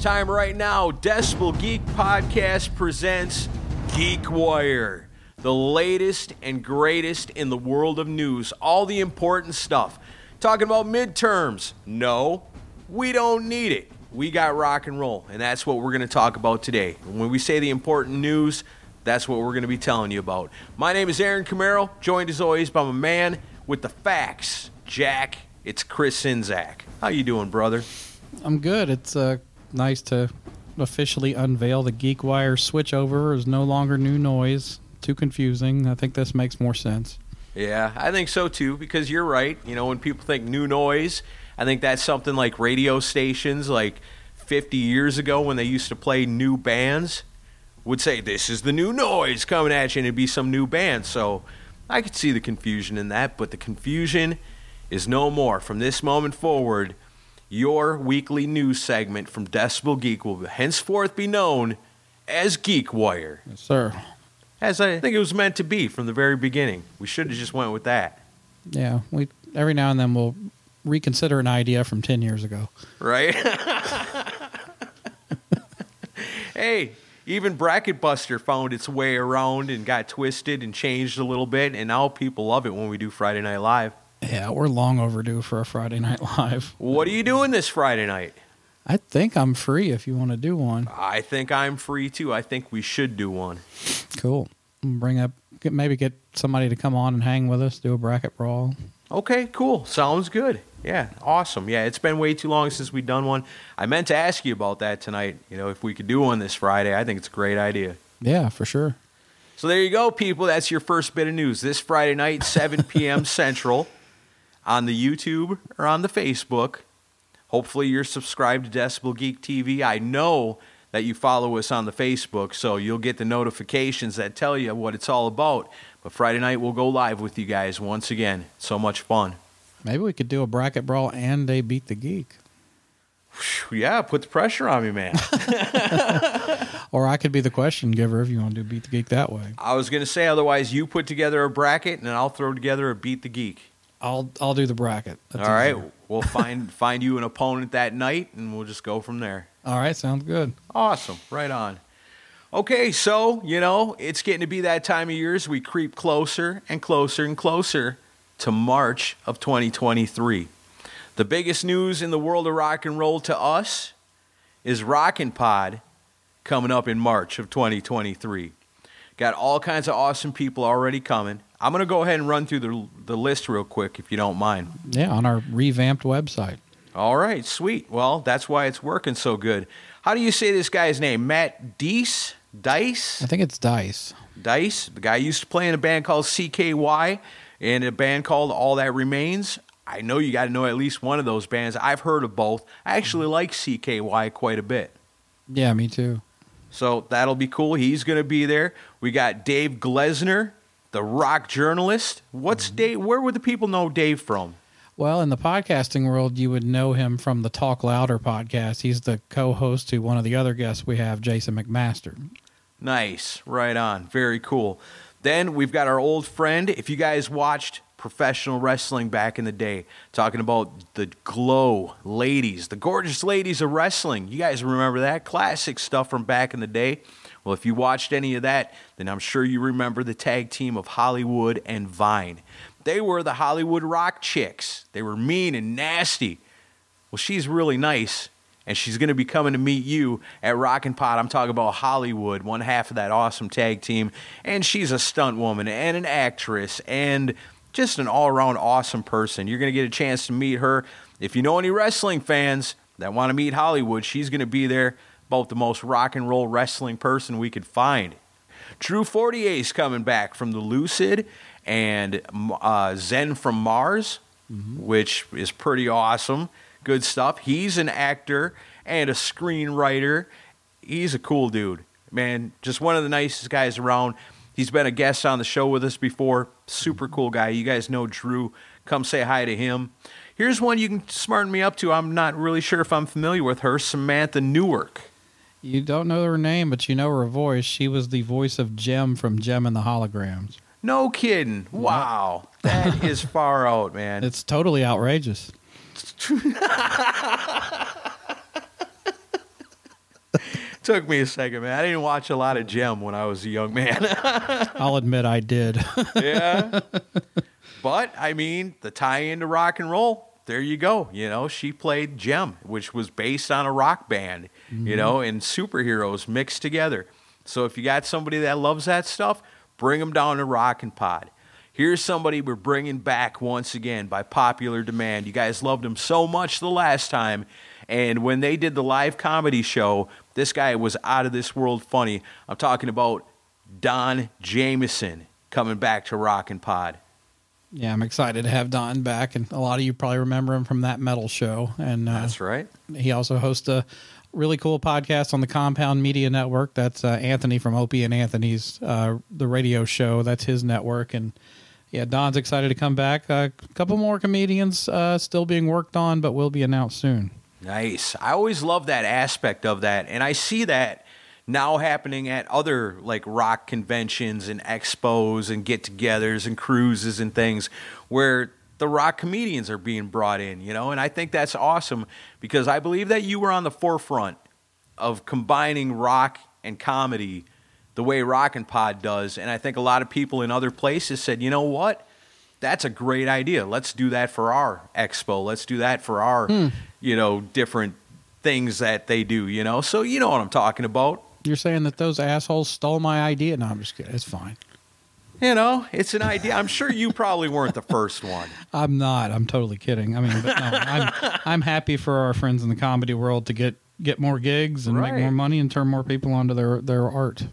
time right now. Decibel Geek Podcast presents Geek Wire, the latest and greatest in the world of news. All the important stuff. Talking about midterms. No, we don't need it. We got rock and roll, and that's what we're going to talk about today. When we say the important news, that's what we're going to be telling you about. My name is Aaron Camaro, joined as always by my man with the facts, Jack. It's Chris Czynszak. How you doing, brother? I'm good. It's uh, nice to officially unveil the Geek GeekWire switchover is no longer new noise. Too confusing. I think this makes more sense. Yeah, I think so too, because you're right. You know, when people think new noise, I think that's something like radio stations like 50 years ago when they used to play new bands would say, This is the new noise coming at you, and it'd be some new band. So I could see the confusion in that, but the confusion is no more. From this moment forward, your weekly news segment from Decibel Geek will henceforth be known as Geek Wire. Yes, sir. As I think it was meant to be from the very beginning. We should have just went with that. Yeah, we every now and then we'll reconsider an idea from 10 years ago. Right? hey, even Bracket Buster found its way around and got twisted and changed a little bit, and now people love it when we do Friday Night Live. Yeah, we're long overdue for a Friday Night Live. What are you doing this Friday night? I think I'm free if you want to do one. I think I'm free too. I think we should do one. Cool. Bring up, get, maybe get somebody to come on and hang with us, do a bracket brawl. Okay, cool. Sounds good. Yeah, awesome. Yeah, it's been way too long since we've done one. I meant to ask you about that tonight. You know, if we could do one this Friday, I think it's a great idea. Yeah, for sure. So there you go, people. That's your first bit of news. This Friday night, 7 p.m. Central, on the YouTube or on the Facebook. Hopefully, you're subscribed to Decibel Geek TV. I know that you follow us on the Facebook, so you'll get the notifications that tell you what it's all about. But Friday night, we'll go live with you guys once again. So much fun. Maybe we could do a bracket brawl and a beat the geek. Yeah, put the pressure on me, man. Or I could be the question giver if you want to do beat the geek that way. I was going to say, otherwise, you put together a bracket and I'll throw together a Beat the Geek. I'll I'll do the bracket. That's All right, easier. we'll find find you an opponent that night, and we'll just go from there. All right, sounds good. Awesome, right on. Okay, so you know it's getting to be that time of year as we creep closer and closer and closer to March of 2023. The biggest news in the world of rock and roll to us is Rockin' Pod coming up in March of 2023. Got all kinds of awesome people already coming. I'm going to go ahead and run through the, the list real quick if you don't mind. Yeah, on our revamped website. All right, sweet. Well, that's why it's working so good. How do you say this guy's name? Matt Deese? Dice? I think it's Dice. Dice. The guy used to play in a band called CKY and a band called All That Remains. I know you got to know at least one of those bands. I've heard of both. I actually mm-hmm. like CKY quite a bit. Yeah, me too. So that'll be cool. He's going to be there. We got Dave Glesner, the rock journalist. What's mm-hmm. Dave? Where would the people know Dave from? Well, in the podcasting world, you would know him from the Talk Louder podcast. He's the co-host to one of the other guests we have, Jason McMaster. Nice. Right on. Very cool. Then we've got our old friend. If you guys watched professional wrestling back in the day, talking about the GLOW ladies, the gorgeous ladies of wrestling. You guys remember that? Classic stuff from back in the day. Well, if you watched any of that, then I'm sure you remember the tag team of Hollywood and Vine. They were the Hollywood rock chicks. They were mean and nasty. Well, she's really nice, and she's going to be coming to meet you at Rockin' Pod. I'm talking about Hollywood, one half of that awesome tag team, and she's a stunt woman and an actress and just an all around awesome person. You're going to get a chance to meet her. If you know any wrestling fans that want to meet Hollywood, she's going to be there, about the most rock and roll wrestling person we could find. Drew Fortier's coming back from the Lucid and uh, Zen from Mars, which is pretty awesome. Good stuff. He's an actor and a screenwriter. He's a cool dude, man. Just one of the nicest guys around. He's been a guest on the show with us before. Super cool guy. You guys know Drew. Come say hi to him. Here's one you can smarten me up to. I'm not really sure if I'm familiar with her. Samantha Newark. You don't know her name, but you know her voice. She was the voice of Jem from Jem and the Holograms. No kidding. Wow. That is far out, man. It's totally outrageous. took me a second, man. I didn't watch a lot of Jem when I was a young man. I'll admit I did. yeah. But I mean, the tie into rock and roll, there you go. You know, she played Jem, which was based on a rock band, you know, mm-hmm. and superheroes mixed together. So if you got somebody that loves that stuff, bring them down to Rock and Pod. Here's somebody we're bringing back once again by popular demand. You guys loved him so much the last time. And when they did the live comedy show, this guy was out of this world funny. I'm talking about Don Jamieson coming back to Rock and Pod. Yeah, I'm excited to have Don back, and a lot of you probably remember him from that metal show. And uh, That's right. he also hosts a really cool podcast on the Compound Media Network. That's uh, Anthony from Opie and Anthony's uh, the radio show. That's his network, and yeah, Don's excited to come back. Uh, a couple more comedians uh, still being worked on, but will be announced soon. Nice. I always love that aspect of that. And I see that now happening at other like rock conventions and expos and get togethers and cruises and things where the rock comedians are being brought in, you know? And I think that's awesome because I believe that you were on the forefront of combining rock and comedy the way Rock and Pod does. And I think a lot of people in other places said, you know what? That's a great idea. Let's do that for our expo. Let's do that for our, hmm. you know, different things that they do, you know? So you know what I'm talking about. You're saying that those assholes stole my idea? No, I'm just kidding. It's fine. You know, it's an idea. I'm sure you probably weren't the first one. I'm not. I'm totally kidding. I mean, but no, I'm I'm happy for our friends in the comedy world to get get more gigs and Right. make more money and turn more people onto their their art.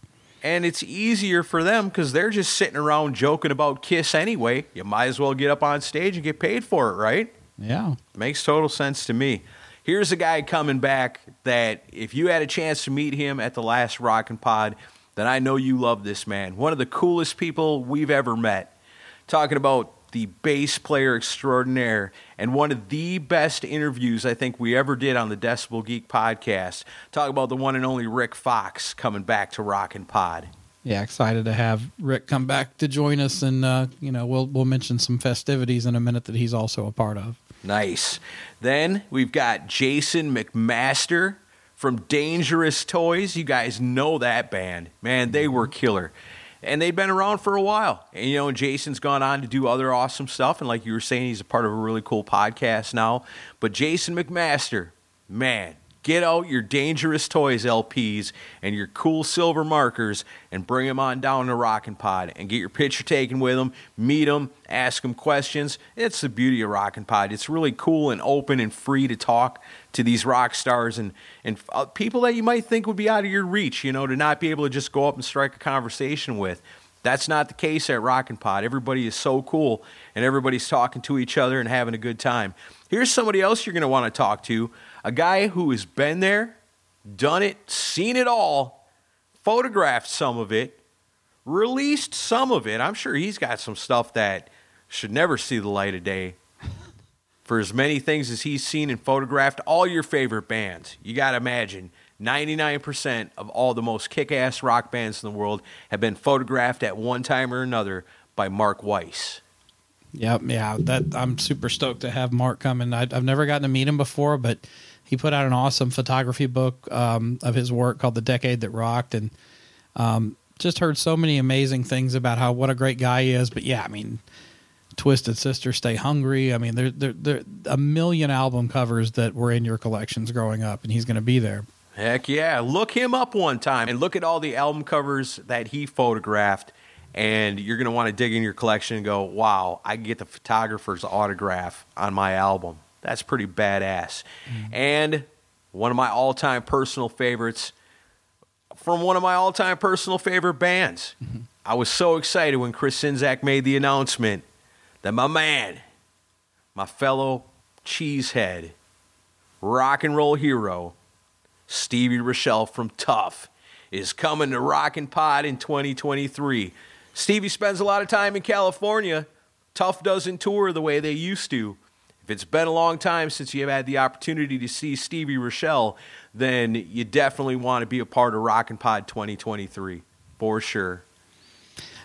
And it's easier for them because they're just sitting around joking about Kiss anyway. You might as well get up on stage and get paid for it, right? Yeah. Makes total sense to me. Here's a guy coming back that if you had a chance to meet him at the last Rockin' Pod, then I know you love this man. One of the coolest people we've ever met. Talking about the bass player extraordinaire and one of the best interviews I think we ever did on the Decibel Geek podcast. Talk about the one and only Rik Fox coming back to Rockin' Pod. Yeah, excited to have Rik come back to join us, and uh, you know we'll we'll mention some festivities in a minute that he's also a part of. Nice. Then we've got Jason McMaster from Dangerous Toys. You guys know that band. Man, they were killer. And they've been around for a while. And, you know, Jason's gone on to do other awesome stuff. And, like you were saying, he's a part of a really cool podcast now. But Jason McMaster, man, get out your Dangerous Toys LPs and your cool silver markers and bring them on down to Rockin' Pod and get your picture taken with them, meet them, ask them questions. It's the beauty of Rockin' Pod. It's really cool and open and free to talk to these rock stars and, and uh, people that you might think would be out of your reach, you know, to not be able to just go up and strike a conversation with. That's not the case at Rockin' Pod. Everybody is so cool and everybody's talking to each other and having a good time. Here's somebody else you're going to want to talk to a guy who has been there, done it, seen it all, photographed some of it, released some of it. I'm sure he's got some stuff that should never see the light of day. For as many things as he's seen and photographed, all your favorite bands, you got to imagine 99% of all the most kick ass rock bands in the world have been photographed at one time or another by Mark Weiss. Yep, yeah, that I'm super stoked to have Mark come, and I've never gotten to meet him before, but he put out an awesome photography book um, of his work called "The Decade That Rocked," and um, just heard so many amazing things about how what a great guy he is. But yeah, I mean, Twisted Sister, Stay Hungry. I mean, there there there a million album covers that were in your collections growing up, and he's going to be there. Heck yeah. Look him up one time and look at all the album covers that he photographed. And you're going to want to dig in your collection and go, wow, I get the photographer's autograph on my album. That's pretty badass. Mm-hmm. And one of my all time personal favorites from one of my all time personal favorite bands. Mm-hmm. I was so excited when Chris Czynszak made the announcement that my man, my fellow cheesehead, rock and roll hero, Stevie Rachelle from Tuff is coming to Rockin' Pod in 2023. Stevie spends a lot of time in California. Tuff doesn't tour the way they used to. If it's been a long time since you've had the opportunity to see Stevie Rachelle, then you definitely want to be a part of Rockin' Pod 2023 for sure.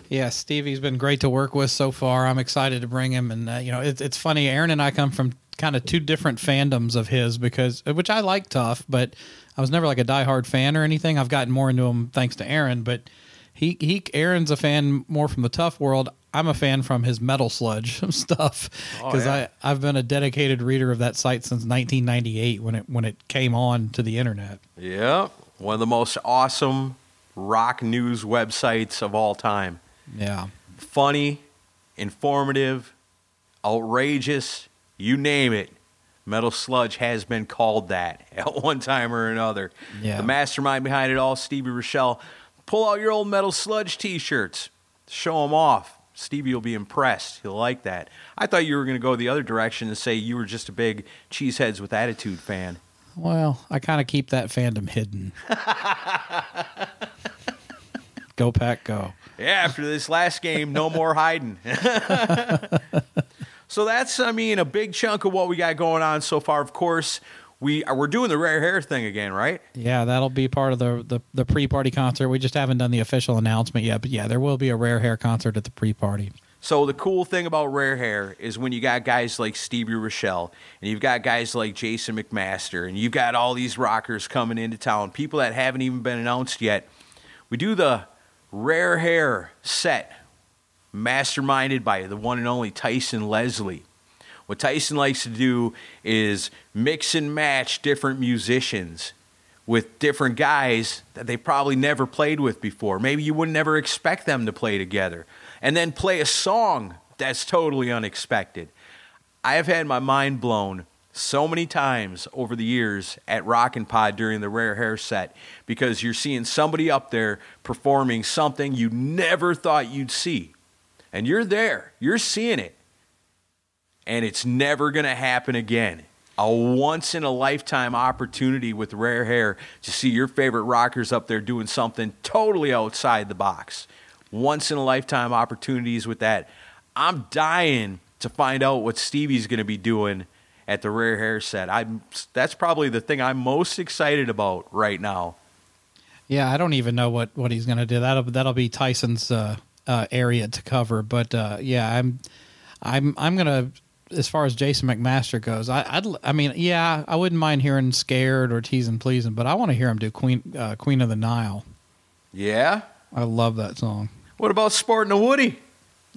Yeah, Stevie's been great to work with so far. I'm excited to bring him, and uh, you know, it's it's funny. Aaron and I come from kind of two different fandoms of his because which I like Tuff, but I was never like a diehard fan or anything. I've gotten more into him thanks to Aaron, but he he Aaron's a fan more from the Tuff world. I'm a fan from his metal sludge stuff because Oh, yeah. I I've been a dedicated reader of that site since 1998 when it when it came on to the internet. Yep. One of the most awesome rock news websites of all time. Yeah. Funny, informative, outrageous, you name it. Metal Sludge has been called that at one time or another. Yeah. The mastermind behind it all, Stevie Rachelle. Pull out your old Metal Sludge t shirts, show them off. Stevie will be impressed. He'll like that. I thought you were going to go the other direction and say you were just a big Cheeseheads with Attitude fan. Well, I kind of keep that fandom hidden. go pack, go. Yeah, after this last game, no more hiding. so that's, I mean, a big chunk of what we got going on so far. Of course, we uh, we're doing the rare hair thing again, right? Yeah, that'll be part of the, the, the pre party concert. We just haven't done the official announcement yet, but yeah, there will be a rare hair concert at the pre party. So the cool thing about rare hair is when you got guys like Stevie Rachelle and you've got guys like Jason McMaster and you've got all these rockers coming into town, people that haven't even been announced yet. We do the rare hair set, masterminded by the one and only Tyson Leslie. What Tyson likes to do is mix and match different musicians with different guys that they probably never played with before. Maybe you would never expect them to play together. And then play a song that's totally unexpected. I have had my mind blown so many times over the years at Rockin' Pod during the Rare Hair set because you're seeing somebody up there performing something you never thought you'd see. And you're there, you're seeing it and it's never going to happen again. A once in a lifetime opportunity with rare hair to see your favorite rockers up there doing something totally outside the box. Once in a lifetime opportunities with that. I'm dying to find out what Stevie's going to be doing at the rare hair set. I'm that's probably the thing I'm most excited about right now. Yeah, I don't even know what, what he's going to do. That'll that'll be Tyson's uh, uh, area to cover. But uh, yeah, I'm I'm I'm gonna as far as Jason McMaster goes. I I'd, I mean, yeah, I wouldn't mind hearing "Scared" or "Teasing Pleasing," but I want to hear him do "Queen uh, Queen of the Nile." Yeah? I love that song. What about Sporting a Woody?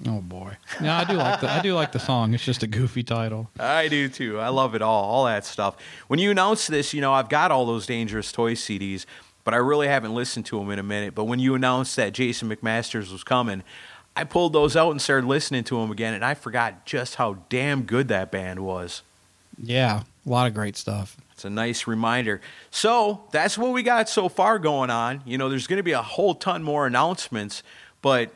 Oh boy, yeah, I do like the I do like the song. It's just a goofy title. I do too. I love it all, all that stuff. When you announced this, you know, I've got all those Dangerous Toys CDs, but I really haven't listened to them in a minute. But when you announced that Jason McMasters was coming, I pulled those out and started listening to them again, and I forgot just how damn good that band was. Yeah, a lot of great stuff. It's a nice reminder. So that's what we got so far going on. You know, there's going to be a whole ton more announcements, but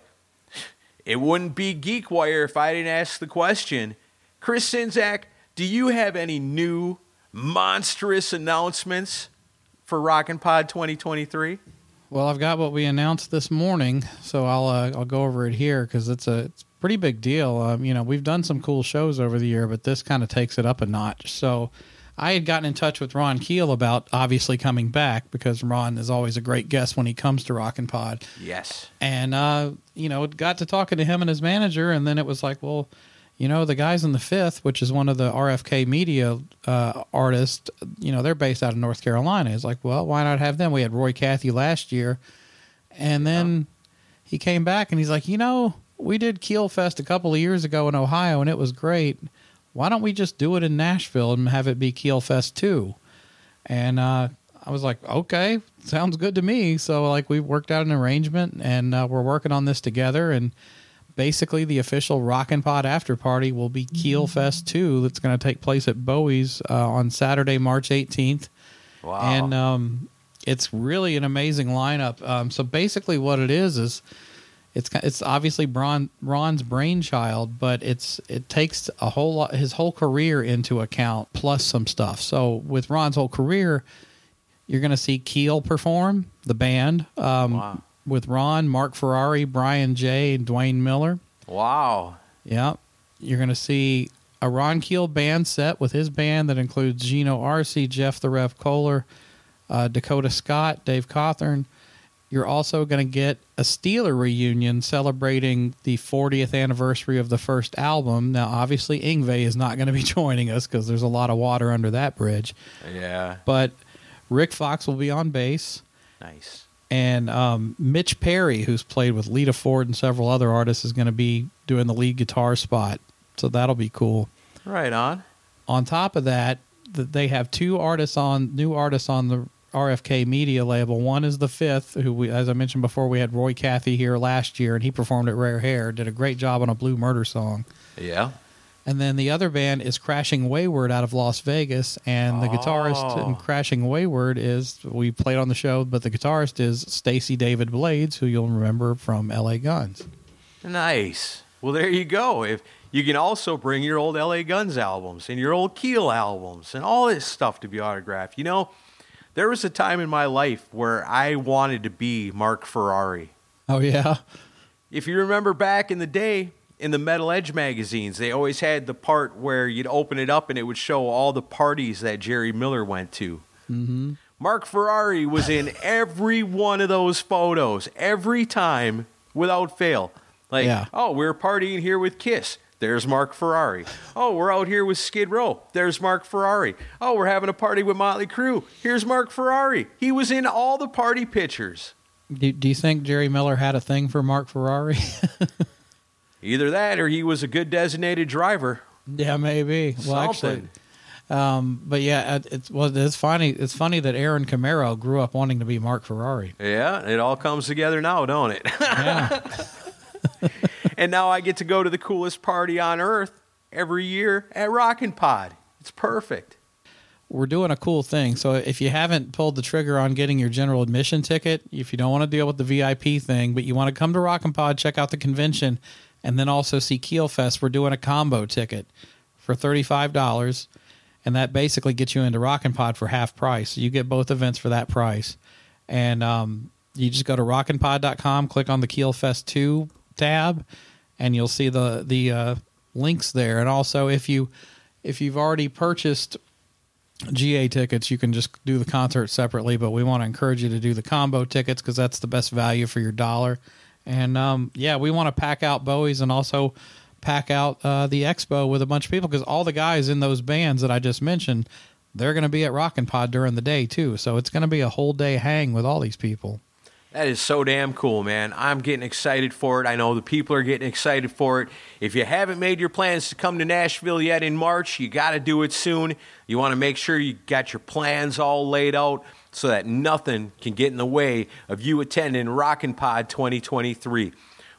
it wouldn't be GeekWire if I didn't ask the question. Chris Czynszak, do you have any new monstrous announcements for Rockin' Pod 2023? Well, I've got what we announced this morning, so I'll uh, I'll go over it here because it's a it's a pretty big deal. Um, you know, we've done some cool shows over the year, but this kind of takes it up a notch. So, I had gotten in touch with Ron Keel about obviously coming back because Ron is always a great guest when he comes to Rockin' Pod, Yes. and uh, you know, got to talking to him and his manager, and then it was like, well, you know, the guys in the Fifth, which is one of the RFK Media uh, artists, you know, they're based out of North Carolina. It's like, well, why not have them? We had Roy Cathy last year, and then he came back and he's like, you know, we did Keel Fest a couple of years ago in Ohio, and it was great. Why don't we just do it in Nashville and have it be Keel Fest too? And uh, I was like, okay, sounds good to me. So like we worked out an arrangement, and uh, we're working on this together. And basically, the official Rockin' Pod after party will be Keel Fest two. That's going to take place at Bowie's uh, on Saturday, March 18th Wow. and um, it's really an amazing lineup. Um, so basically, what it is is it's it's obviously Ron, Ron's brainchild, but it's it takes a whole lot his whole career into account plus some stuff. So with Ron's whole career, you're going to see Keel perform the band um, Wow. With Ron, Marc Ferrari, Bryan Jay, and Dwain Miller. wow. Yeah. You're going to see a Ron Keel band set with his band that includes Geno Arce, Jeff the Rev Kohler, uh, Dakota Scott, Dave Cawthorn, you're also going to get a Steeler reunion celebrating the 40th anniversary of the first album. Now, obviously, Yngwie is not going to be joining us because there's a lot of water under that bridge. Yeah. But Rik Fox will be on bass. Nice. And um, Mitch Perry, who's played with Lita Ford and several other artists, is going to be doing the lead guitar spot. So that'll be cool. Right on. On top of that, they have two artists on new artists on the RFK Media label. One is the fifth, who we, as I mentioned before, we had Roy Cathy here last year, and he performed at Rare Hair, did a great job on a Blue Murder song. Yeah. And then the other band is Crashing Wayward out of Las Vegas, and the guitarist Oh. in Crashing Wayward is we played on the show, but the guitarist is Stacy David Blades, who you'll remember from LA Guns. Nice. Well, there you go. If you can also bring your old LA Guns albums and your old Keel albums and all this stuff to be autographed. You know, there was a time in my life where I wanted to be Marc Ferrari. Oh yeah, If you remember back in the day in the Metal Edge magazines, they always had the part where you'd open it up and it would show all the parties that Gerri Miller went to. hmm Marc Ferrari was in every one of those photos every time without fail. Like, Yeah. oh, we're partying here with Kiss. There's Marc Ferrari. Oh, we're out here with Skid Row. There's Marc Ferrari. Oh, we're having a party with Motley Crue. Here's Marc Ferrari. He was in all the party pictures. Do, do you think Gerri Miller had a thing for Marc Ferrari? Either that or he was a good designated driver. yeah, maybe. Well, actually, um, but yeah, it's well, it's funny. It's funny that Aaron Camaro grew up wanting to be Marc Ferrari. Yeah, it all comes together now, don't it? Yeah, and now I get to go to the coolest party on earth every year at Rockin' Pod. It's perfect. we're doing a cool thing. So if you haven't pulled the trigger on getting your general admission ticket, if you don't want to deal with the VIP thing, but you want to come to Rockin' Pod, check out the convention, and then also see Keel Fest, we're doing a combo ticket for thirty-five dollars, and that basically gets you into Rockin' Pod for half price. You get both events for that price, and um, you just go to rocknpod.com, click on the Keel Fest two tab, and you'll see the the uh, links there. And also, if you if you've already purchased GA tickets, you can just do the concert separately, but we want to encourage you to do the combo tickets because that's the best value for your dollar. And um, yeah, we want to pack out Bowie's and also pack out uh, the expo with a bunch of people because all the guys in those bands that I just mentioned, they're going to be at Rockin' Pod during the day too. So it's going to be a whole day hang with all these people. That is so damn cool, man. I'm getting excited for it. I know the people are getting excited for it. If you haven't made your plans to come to Nashville yet in March, you got to do it soon. You want to make sure you got your plans all laid out so that nothing can get in the way of you attending Rockin' Pod 2023.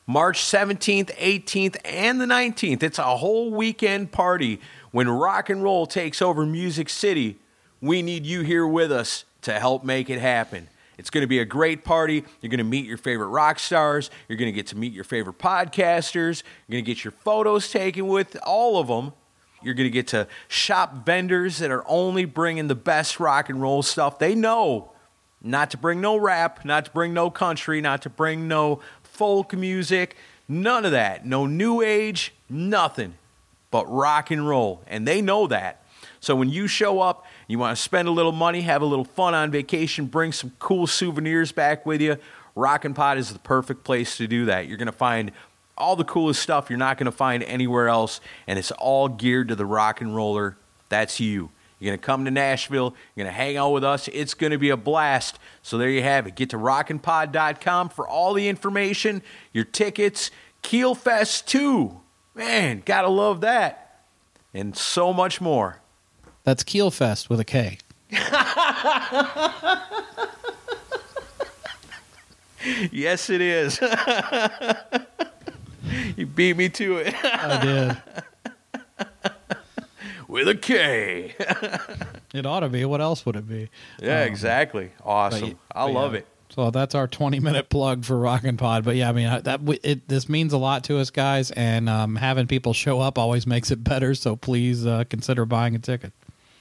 March 17th, 18th, and the 19th. It's a whole weekend party when rock and roll takes over Music City. We need you here with us to help make it happen. It's going to be a great party. You're going to meet your favorite rock stars. You're going to get to meet your favorite podcasters. You're going to get your photos taken with all of them. You're going to get to shop vendors that are only bringing the best rock and roll stuff. They know not to bring no rap, not to bring no country, not to bring no folk music, none of that. No new age, nothing but rock and roll. And they know that. So when you show up, you want to spend a little money, have a little fun on vacation, bring some cool souvenirs back with you, Rockin' Pod is the perfect place to do that. You're going to find all the coolest stuff you're not going to find anywhere else, and it's all geared to the rock and roller. That's you. You're going to come to Nashville. You're going to hang out with us. It's going to be a blast. So there you have it. Get to rocknpod.com for all the information, your tickets, Keelfest 2. Man, got to love that. And so much more. That's Keelfest with a K. Yes, it is. you beat me to it I did. with a K. it ought to be. What else would it be? Yeah, Um, exactly. Awesome. But- I but love yeah. it. So that's our 20 minute plug for Rockin' Pod. But yeah, I mean, that it, this means a lot to us guys, and um, having people show up always makes it better. So please uh, consider buying a ticket.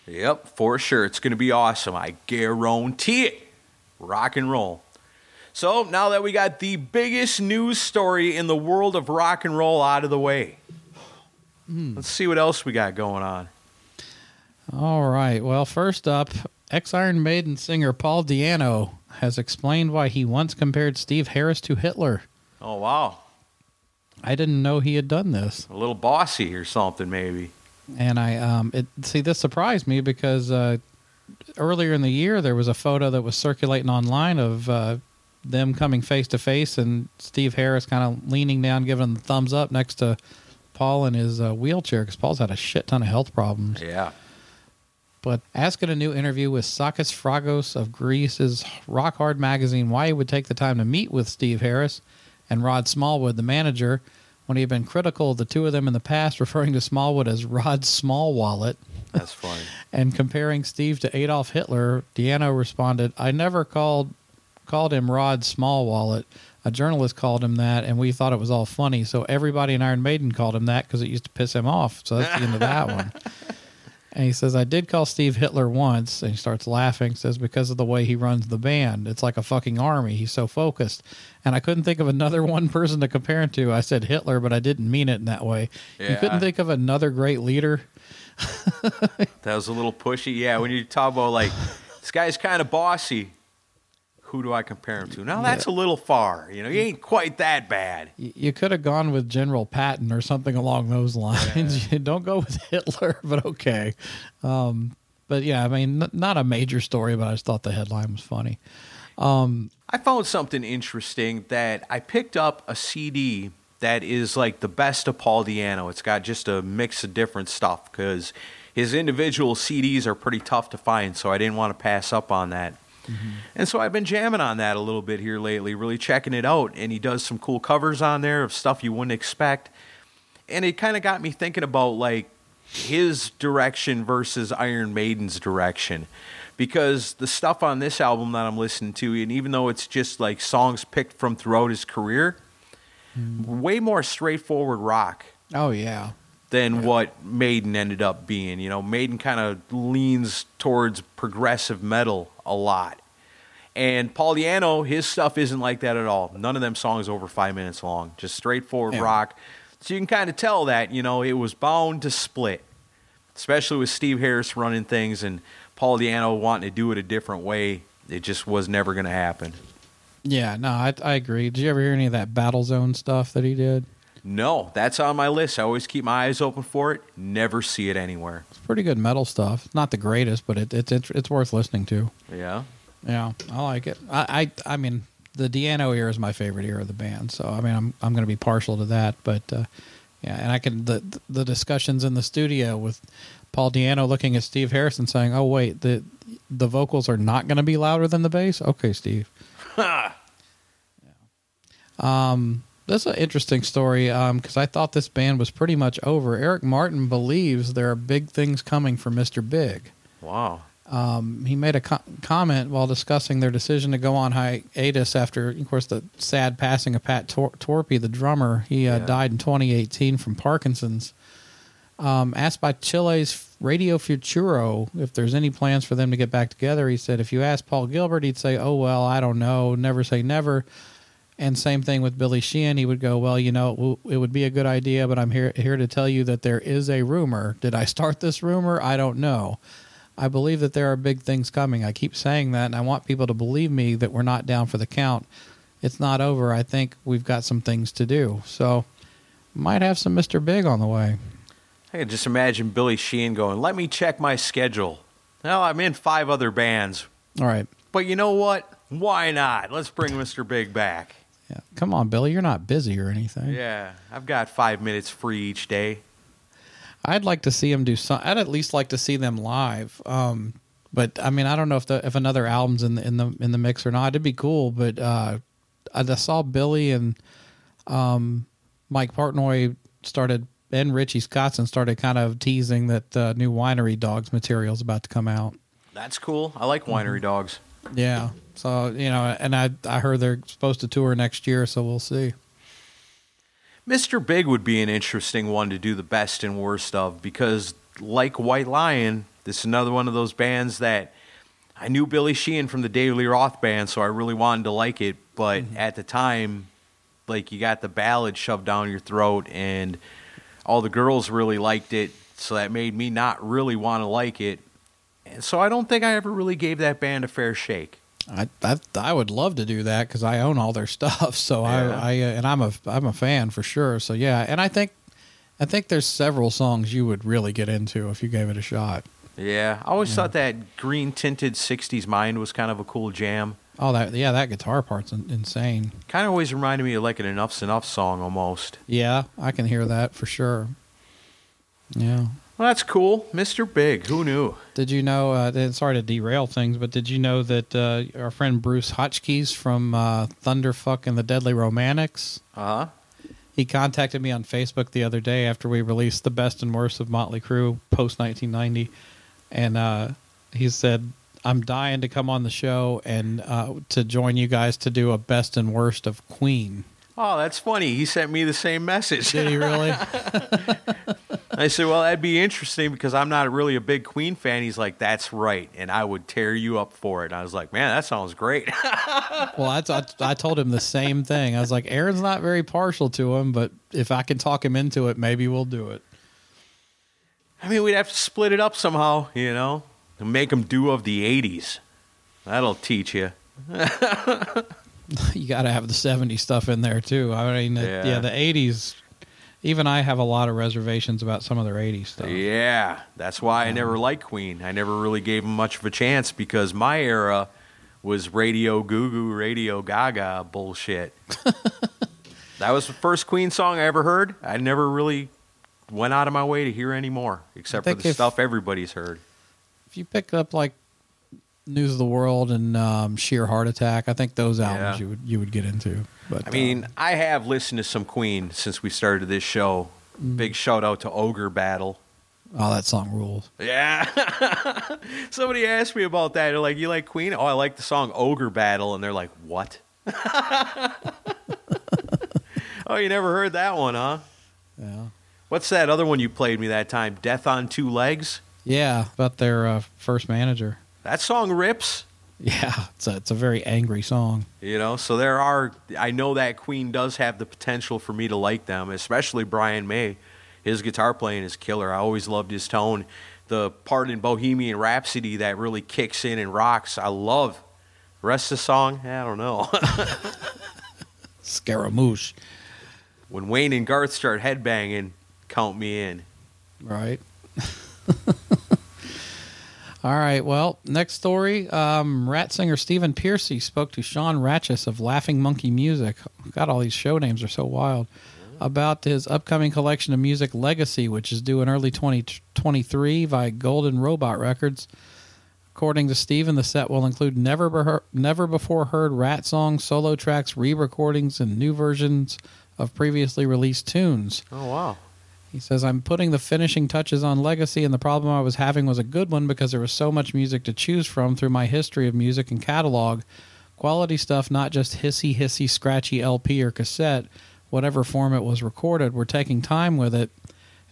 Yep, for sure. It's going to be awesome. I guarantee it. Rock and roll. So now that we got the biggest news story in the world of rock and roll out of the way, let's see what else we got going on. All right. Well, first up, Ex Iron Maiden singer Paul Dianno has explained why he once compared Steve Harris to Hitler. Oh wow, I didn't know he had done this, a little bossy or something maybe. and I um, it see this surprised me because uh, earlier in the year there was a photo that was circulating online of uh, them coming face to face, and Steve Harris kind of leaning down, giving the thumbs up next to Paul in his uh, wheelchair because Paul's had a shit ton of health problems. Yeah. But asked in a new interview with Sakis Fragos of Greece's Rock Hard magazine why he would take the time to meet with Steve Harris and Rod Smallwood, the manager, when he had been critical of the two of them in the past, referring to Smallwood as Rod Small Wallet That's funny. and comparing Steve to Adolf Hitler, Dianno responded, "I never called called him Rod Small Wallet. A journalist called him that, and we thought it was all funny. So everybody in Iron Maiden called him that because it used to piss him off. So that's the end of that one." And he says, I did call Steve Hitler once. And he starts laughing, says, because of the way he runs the band. It's like a fucking army. He's so focused. And I couldn't think of another one person to compare him to. I said Hitler, but I didn't mean it in that way. You couldn't think of another great leader. That was a little pushy. Yeah, when you talk about like this guy's kind of bossy, who do I compare him to? Now that's a little far. You know, he ain't quite that bad. You could have gone with General Patton or something along those lines. Don't go with Hitler, but okay. Um, but yeah, I mean, n- not a major story, but I just thought the headline was funny. I found something interesting that I picked up a CD that is like the best of Paul Dianno. It's got just a mix of different stuff because his individual CDs are pretty tough to find, so I didn't want to pass up on that. Mm-hmm. And so I've been jamming on that a little bit here lately, really checking it out. And he does some cool covers on there of stuff you wouldn't expect. And it kind of got me thinking about like his direction versus Iron Maiden's direction. Because the stuff on this album that I'm listening to, and even though it's just like songs picked from throughout his career, mm-hmm. way more straightforward rock Oh, yeah. Than what Maiden ended up being. You know, Maiden kind of leans towards progressive metal a lot. And Paul Dianno, his stuff isn't like that at all. None of them songs over five minutes long, just straightforward Yeah. rock. So you can kind of tell that, you know, it was bound to split, especially with Steve Harris running things and Paul Dianno wanting to do it a different way. It just was never going to happen. Yeah, no, I, I agree. Did you ever hear any of that Battle Zone stuff that he did? No, that's on my list. I always keep my eyes open for it. Never see it anywhere. It's pretty good metal stuff. Not the greatest, but it, it, it's it's worth listening to. Yeah. Yeah, I like it. I, I, I mean, the Dianno era is my favorite era of the band. So I mean, I'm I'm going to be partial to that. But uh, yeah, and I can the the discussions in the studio with Paul Dianno looking at Steve Harrison saying, "Oh wait, the the vocals are not going to be louder than the bass." Okay, Steve. Um, that's an interesting story because I thought this band was pretty much over. Eric Martin believes there are big things coming for Mr. Big. Wow. Um, he made a co- comment while discussing their decision to go on hiatus after, of course, the sad passing of Pat Tor- Torpey, the drummer. He uh, Yeah. died in 2018 from Parkinson's. Um, asked by Chile's Radio Futuro if there's any plans for them to get back together, he said, if you ask Paul Gilbert, he'd say, oh, well, I don't know. Never say never. And same thing with Billy Sheehan. He would go, well, you know, it w- it would be a good idea, but I'm here here to tell you that there is a rumor. Did I start this rumor? I don't know. I believe that there are big things coming. I keep saying that, and I want people to believe me that we're not down for the count. It's not over. I think we've got some things to do. So, might have some Mr. Big on the way. I can just imagine Billy Sheehan going, "Let me check my schedule." Well, I'm in five other bands, All right. but you know what? Why not? Let's bring Mr. Big back. Yeah. Come on, Billy. You're not busy or anything. Yeah, I've got five minutes free each day. I'd like to see them do some. I'd at least like to see them live. Um, but I mean, I don't know if the if another album's in the in the in the mix or not. It'd be cool. But uh, I just saw Billy and um, Mike Portnoy started and Richie Kotzen started kind of teasing that uh, new Winery Dogs material is about to come out. That's cool. I like winery dogs. Yeah. So you know, and I I heard they're supposed to tour next year, so we'll see. Mr. Big would be an interesting one to do the best and worst of because, like White Lion, this is another one of those bands that I knew Billy Sheehan from the Dave Lee Roth band, so I really wanted to like it. But mm-hmm. at the time, like you got the ballad shoved down your throat, and all the girls really liked it, so that made me not really want to like it. So I don't think I ever really gave that band a fair shake. I I, I would love to do that because I own all their stuff. So Yeah. I, I uh, and I'm a I'm a fan for sure. So yeah, and I think I think there's several songs you would really get into if you gave it a shot. Yeah, I always thought that green tinted 60s mind was kind of a cool jam. Oh, that yeah, that guitar part's insane. Kind of always reminded me of like an Enough's Enough song almost. Yeah, I can hear that for sure. Yeah. Well, that's cool. Mr. Big, who knew? Did you know? Uh, sorry to derail things, but did you know that uh, our friend Bruce Hotchkiss from uh, Thunderfuck and the Deadly Romantics? Uh huh. He contacted me on Facebook the other day after we released the best and worst of Motley Crue post 1990, and uh, he said, "I'm dying to come on the show and uh, to join you guys to do a best and worst of Queen." Oh, that's funny. He sent me the same message. Did he really? I said, well, that'd be interesting because I'm not really a big Queen fan. He's like, that's right. And I would tear you up for it. And I was like, man, that sounds great. well, I, I, I told him the same thing. I was like, Aaron's not very partial to him, but if I can talk him into it, maybe we'll do it. I mean, we'd have to split it up somehow, you know, and make him do of the 80s. That'll teach you. you got to have the 70s stuff in there too. I mean, Yeah. yeah. the 80s. Even I have a lot of reservations about some of their 80s stuff. Yeah, that's why I never um, liked Queen. I never really gave them much of a chance because my era was Radio Goo Goo, Radio Gaga bullshit. that was the first Queen song I ever heard. I never really went out of my way to hear any more, except for the if- stuff everybody's heard. If you pick up like News of the World and um, Sheer Heart Attack, I think those albums Yeah. you would you would get into. But I mean, um, I have listened to some Queen since we started this show. Mm. Big shout out to Ogre Battle. oh, that song rules. Yeah. Somebody asked me about that. They're like, You like Queen? Oh, I like the song Ogre Battle. And they're like, What? oh, you never heard that one, huh? Yeah, What's that other one you played me that time? Death on Two Legs? yeah, about their uh, first manager. That song rips. Yeah, it's a it's a very angry song. You know, so there are. I know that Queen does have the potential for me to like them, especially Brian May. His guitar playing is killer. I always loved his tone. The part in Bohemian Rhapsody that really kicks in and rocks, I love. The rest of the song, eh, I don't know. Scaramouche, when Wayne and Garth start headbanging, count me in. right? All right. Well, next story. Um, Ratt singer Stephen Pearcy spoke to Sean Ratchis of Laughing Monkey Music. God, all these show names are so wild. About his upcoming collection of music Legacy, which is due in early 2023 via Golden Robot Records. According to Steven, the set will include never, never before heard Ratt songs, solo tracks, re recordings, and new versions of previously released tunes. Oh wow! He says, I'm putting the finishing touches on Legacy, and the problem I was having was a good one because there was so much music to choose from through my history of music and catalog. Quality stuff, not just hissy, hissy, scratchy LP or cassette, whatever form it was recorded. We're taking time with it.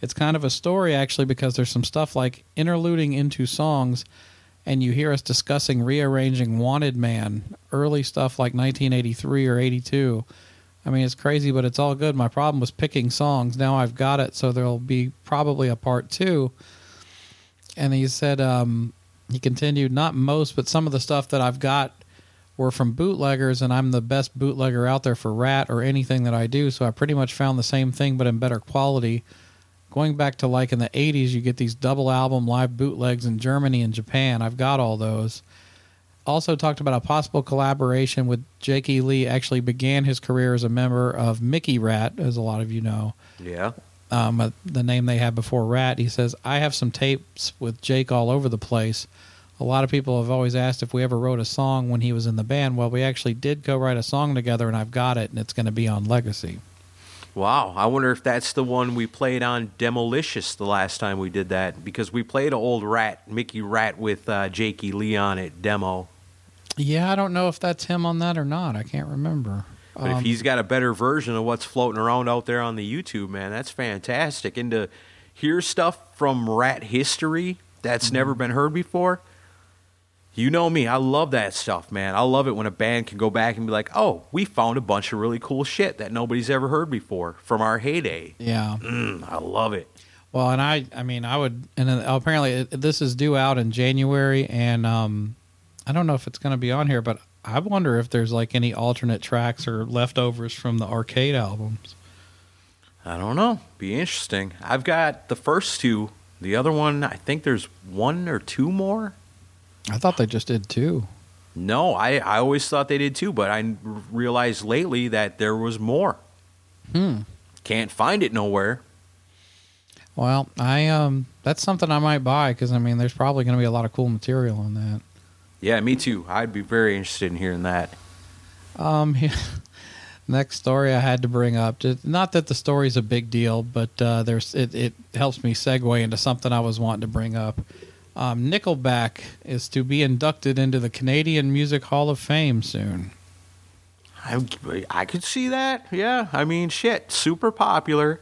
It's kind of a story, actually, because there's some stuff like interluding into songs, and you hear us discussing rearranging Wanted Man, early stuff like 1983 or 82. I mean, it's crazy, but it's all good. My problem was picking songs. Now I've got it, so there'll be probably a part two. And he said, um, he continued, not most, but some of the stuff that I've got were from bootleggers, and I'm the best bootlegger out there for Ratt or anything that I do. So I pretty much found the same thing, but in better quality. Going back to like in the 80s, you get these double album live bootlegs in Germany and Japan. I've got all those also talked about a possible collaboration with Jake E. Lee. Actually, began his career as a member of Mickey Ratt, as a lot of you know, Yeah. um, uh, the name they had before Ratt. He says, "I have some tapes with Jake all over the place." A lot of people have always asked if we ever wrote a song when he was in the band. Well, we actually did go write a song together, and I've got it, and it's going to be on Legacy. Wow. I wonder if that's the one we played on Demolicious the last time we did that because we played an old Ratt, Mickey Ratt, with uh, Jakey Lee on it demo. Yeah, I don't know if that's him on that or not. I can't remember. But if Um, he's got a better version of what's floating around out there on the YouTube, man, that's fantastic. And to hear stuff from Ratt history that's Mm-hmm. never been heard before, you know me, I love that stuff, man. I love it when a band can go back and be like, oh, we found a bunch of really cool shit that nobody's ever heard before from our heyday. yeah. Mm, I love it. Well, and I, I mean, I would, and apparently this is due out in January, and um, I don't know if it's going to be on here, but I wonder if there's like any alternate tracks or leftovers from the arcade albums. I don't know. Be interesting. I've got the first two. The other one, I think there's one or two more. I thought they just did two. No, I, I always thought they did too, but I realized lately that there was more. Hmm. Can't find it nowhere. Well, I um, that's something I might buy because I mean, there's probably going to be a lot of cool material on that. Yeah, me too. I'd be very interested in hearing that. Um, next story I had to bring up. Not that the story's a big deal, but uh, there's it, it helps me segue into something I was wanting to bring up. Um, Nickelback is to be inducted into the Canadian Music Hall of Fame soon. I, I could see that. Yeah, I mean, shit, super popular,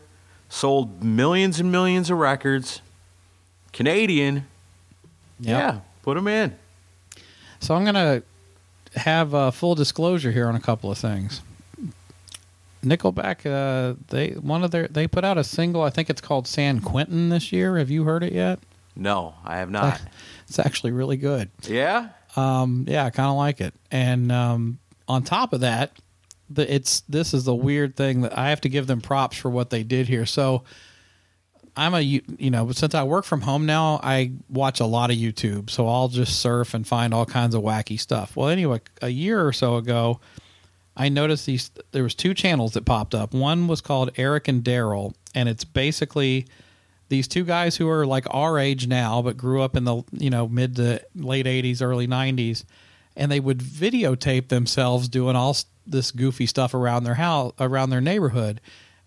sold millions and millions of records. Canadian. Yep. Yeah, put them in. So I'm gonna have a full disclosure here on a couple of things. Nickelback, uh, they one of their they put out a single. I think it's called San Quentin this year. Have you heard it yet? No, I have not. It's actually really good. Yeah. Um, yeah, I kind of like it. And um, on top of that, the, it's this is the weird thing that I have to give them props for what they did here. So I'm a you know since I work from home now, I watch a lot of YouTube. So I'll just surf and find all kinds of wacky stuff. Well, anyway, a year or so ago, I noticed these. There was two channels that popped up. One was called Eric and Daryl, and it's basically these two guys who are like our age now, but grew up in the you know mid to late '80s, early '90s, and they would videotape themselves doing all this goofy stuff around their house, around their neighborhood,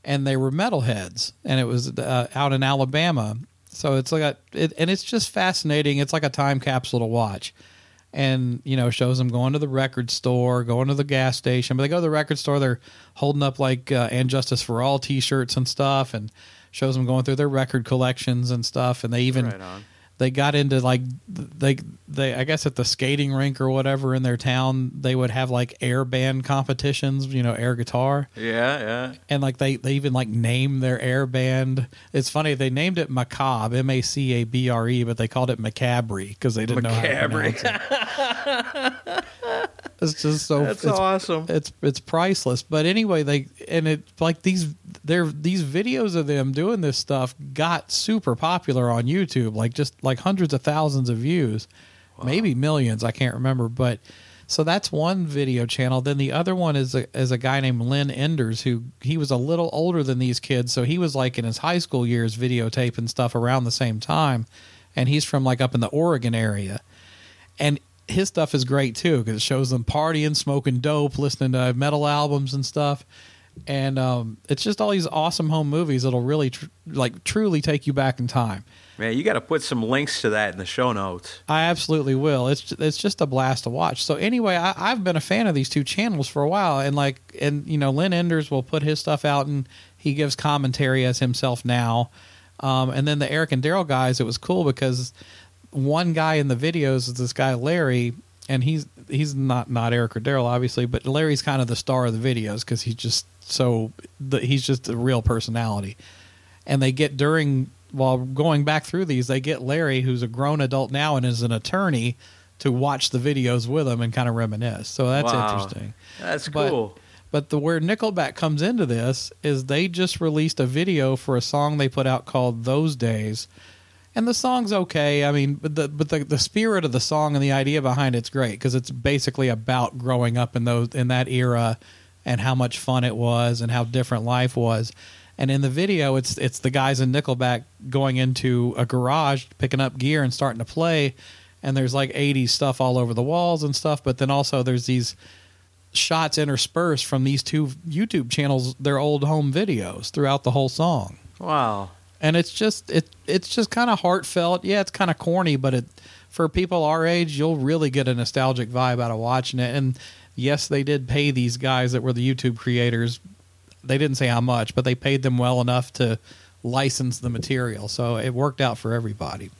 and they were metalheads, and it was uh, out in Alabama. So it's like a, it, and it's just fascinating. It's like a time capsule to watch and you know shows them going to the record store, going to the gas station. But they go to the record store, they're holding up like uh, "And Justice for All" T-shirts and stuff, and shows them going through their record collections and stuff. And they even right they got into like they they I guess at the skating rink or whatever in their town they would have like air band competitions, you know, air guitar. Yeah, yeah. And like they they even like name their air band. It's funny they named it Macabre, M A C A B R E, but they called it Macabre because they didn't Macabre. know how to pronounce it. it's just so That's it's, awesome. It's it's priceless. But anyway, they and it like these they're these videos of them doing this stuff got super popular on YouTube, like just like hundreds of thousands of views, wow. maybe millions. I can't remember, but so that's one video channel. Then the other one is a, is a guy named Lynn Enders who he was a little older than these kids, so he was like in his high school years videotaping stuff around the same time, and he's from like up in the Oregon area, and his stuff is great too because it shows them partying, smoking dope, listening to metal albums and stuff and um, it's just all these awesome home movies that'll really tr- like truly take you back in time. Man, you got to put some links to that in the show notes. I absolutely will. It's it's just a blast to watch. So anyway, I, have been a fan of these two channels for a while, and like, and you know, Lynn Enders will put his stuff out, and he gives commentary as himself now. Um, and then the Eric and Daryl guys, it was cool because one guy in the videos is this guy Larry, and he's he's not not Eric or Daryl obviously, but Larry's kind of the star of the videos because he's just so the, he's just a real personality. And they get during while going back through these, they get Larry, who's a grown adult now and is an attorney, to watch the videos with him and kind of reminisce. So that's wow. interesting. That's but, cool. But the where Nickelback comes into this is they just released a video for a song they put out called "Those Days," and the song's okay. I mean, but the but the, the spirit of the song and the idea behind it's great because it's basically about growing up in those in that era and how much fun it was and how different life was. And in the video, it's it's the guys in Nickelback going into a garage, picking up gear and starting to play. And there's like 80s stuff all over the walls and stuff. But then also there's these shots interspersed from these two YouTube channels, their old home videos throughout the whole song. Wow. And it's just it it's just kind of heartfelt. Yeah, it's kind of corny, but it for people our age, you'll really get a nostalgic vibe out of watching it. And yes, they did pay these guys that were the YouTube creators. They didn't say how much, but they paid them well enough to license the material. So it worked out for everybody.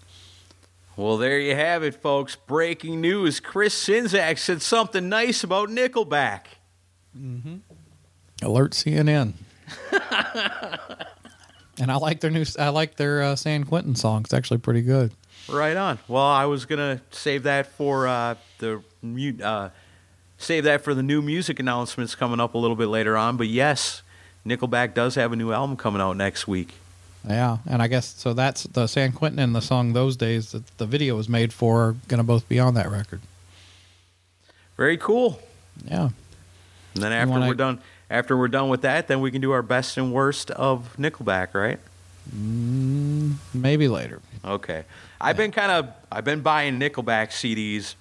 Well, there you have it, folks. Breaking news. Chris Czynszak said something nice about Nickelback. Mm-hmm. Alert CNN. And I like their new. I like their uh, San Quentin song. It's actually pretty good. Right on. Well, I was gonna save that for uh, the uh, save that for the new music announcements coming up a little bit later on. But yes, Nickelback does have a new album coming out next week. Yeah, and I guess so. That's the San Quentin and the song "Those Days" that the video was made for. Are going to both be on that record. Very cool. Yeah. And then after wanna- we're done, after we're done with that, then we can do our best and worst of Nickelback, right? Mm, maybe later. Okay. I've been kind of I've been buying Nickelback CDs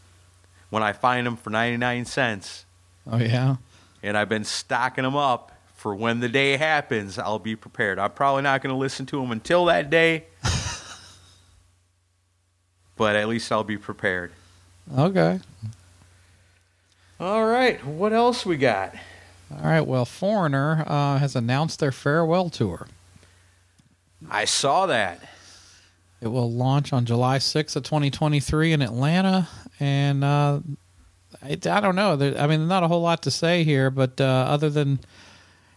when I find them for 99 cents Oh yeah. and I've been stocking them up for when the day happens, I'll be prepared. I'm probably not going to listen to them until that day. but at least I'll be prepared. Okay. All right, what else we got? All right. Well, Foreigner uh, has announced their farewell tour. I saw that. It will launch on July 6th of 2023 in Atlanta, and uh, I, I don't know. There, I mean, not a whole lot to say here, but uh, other than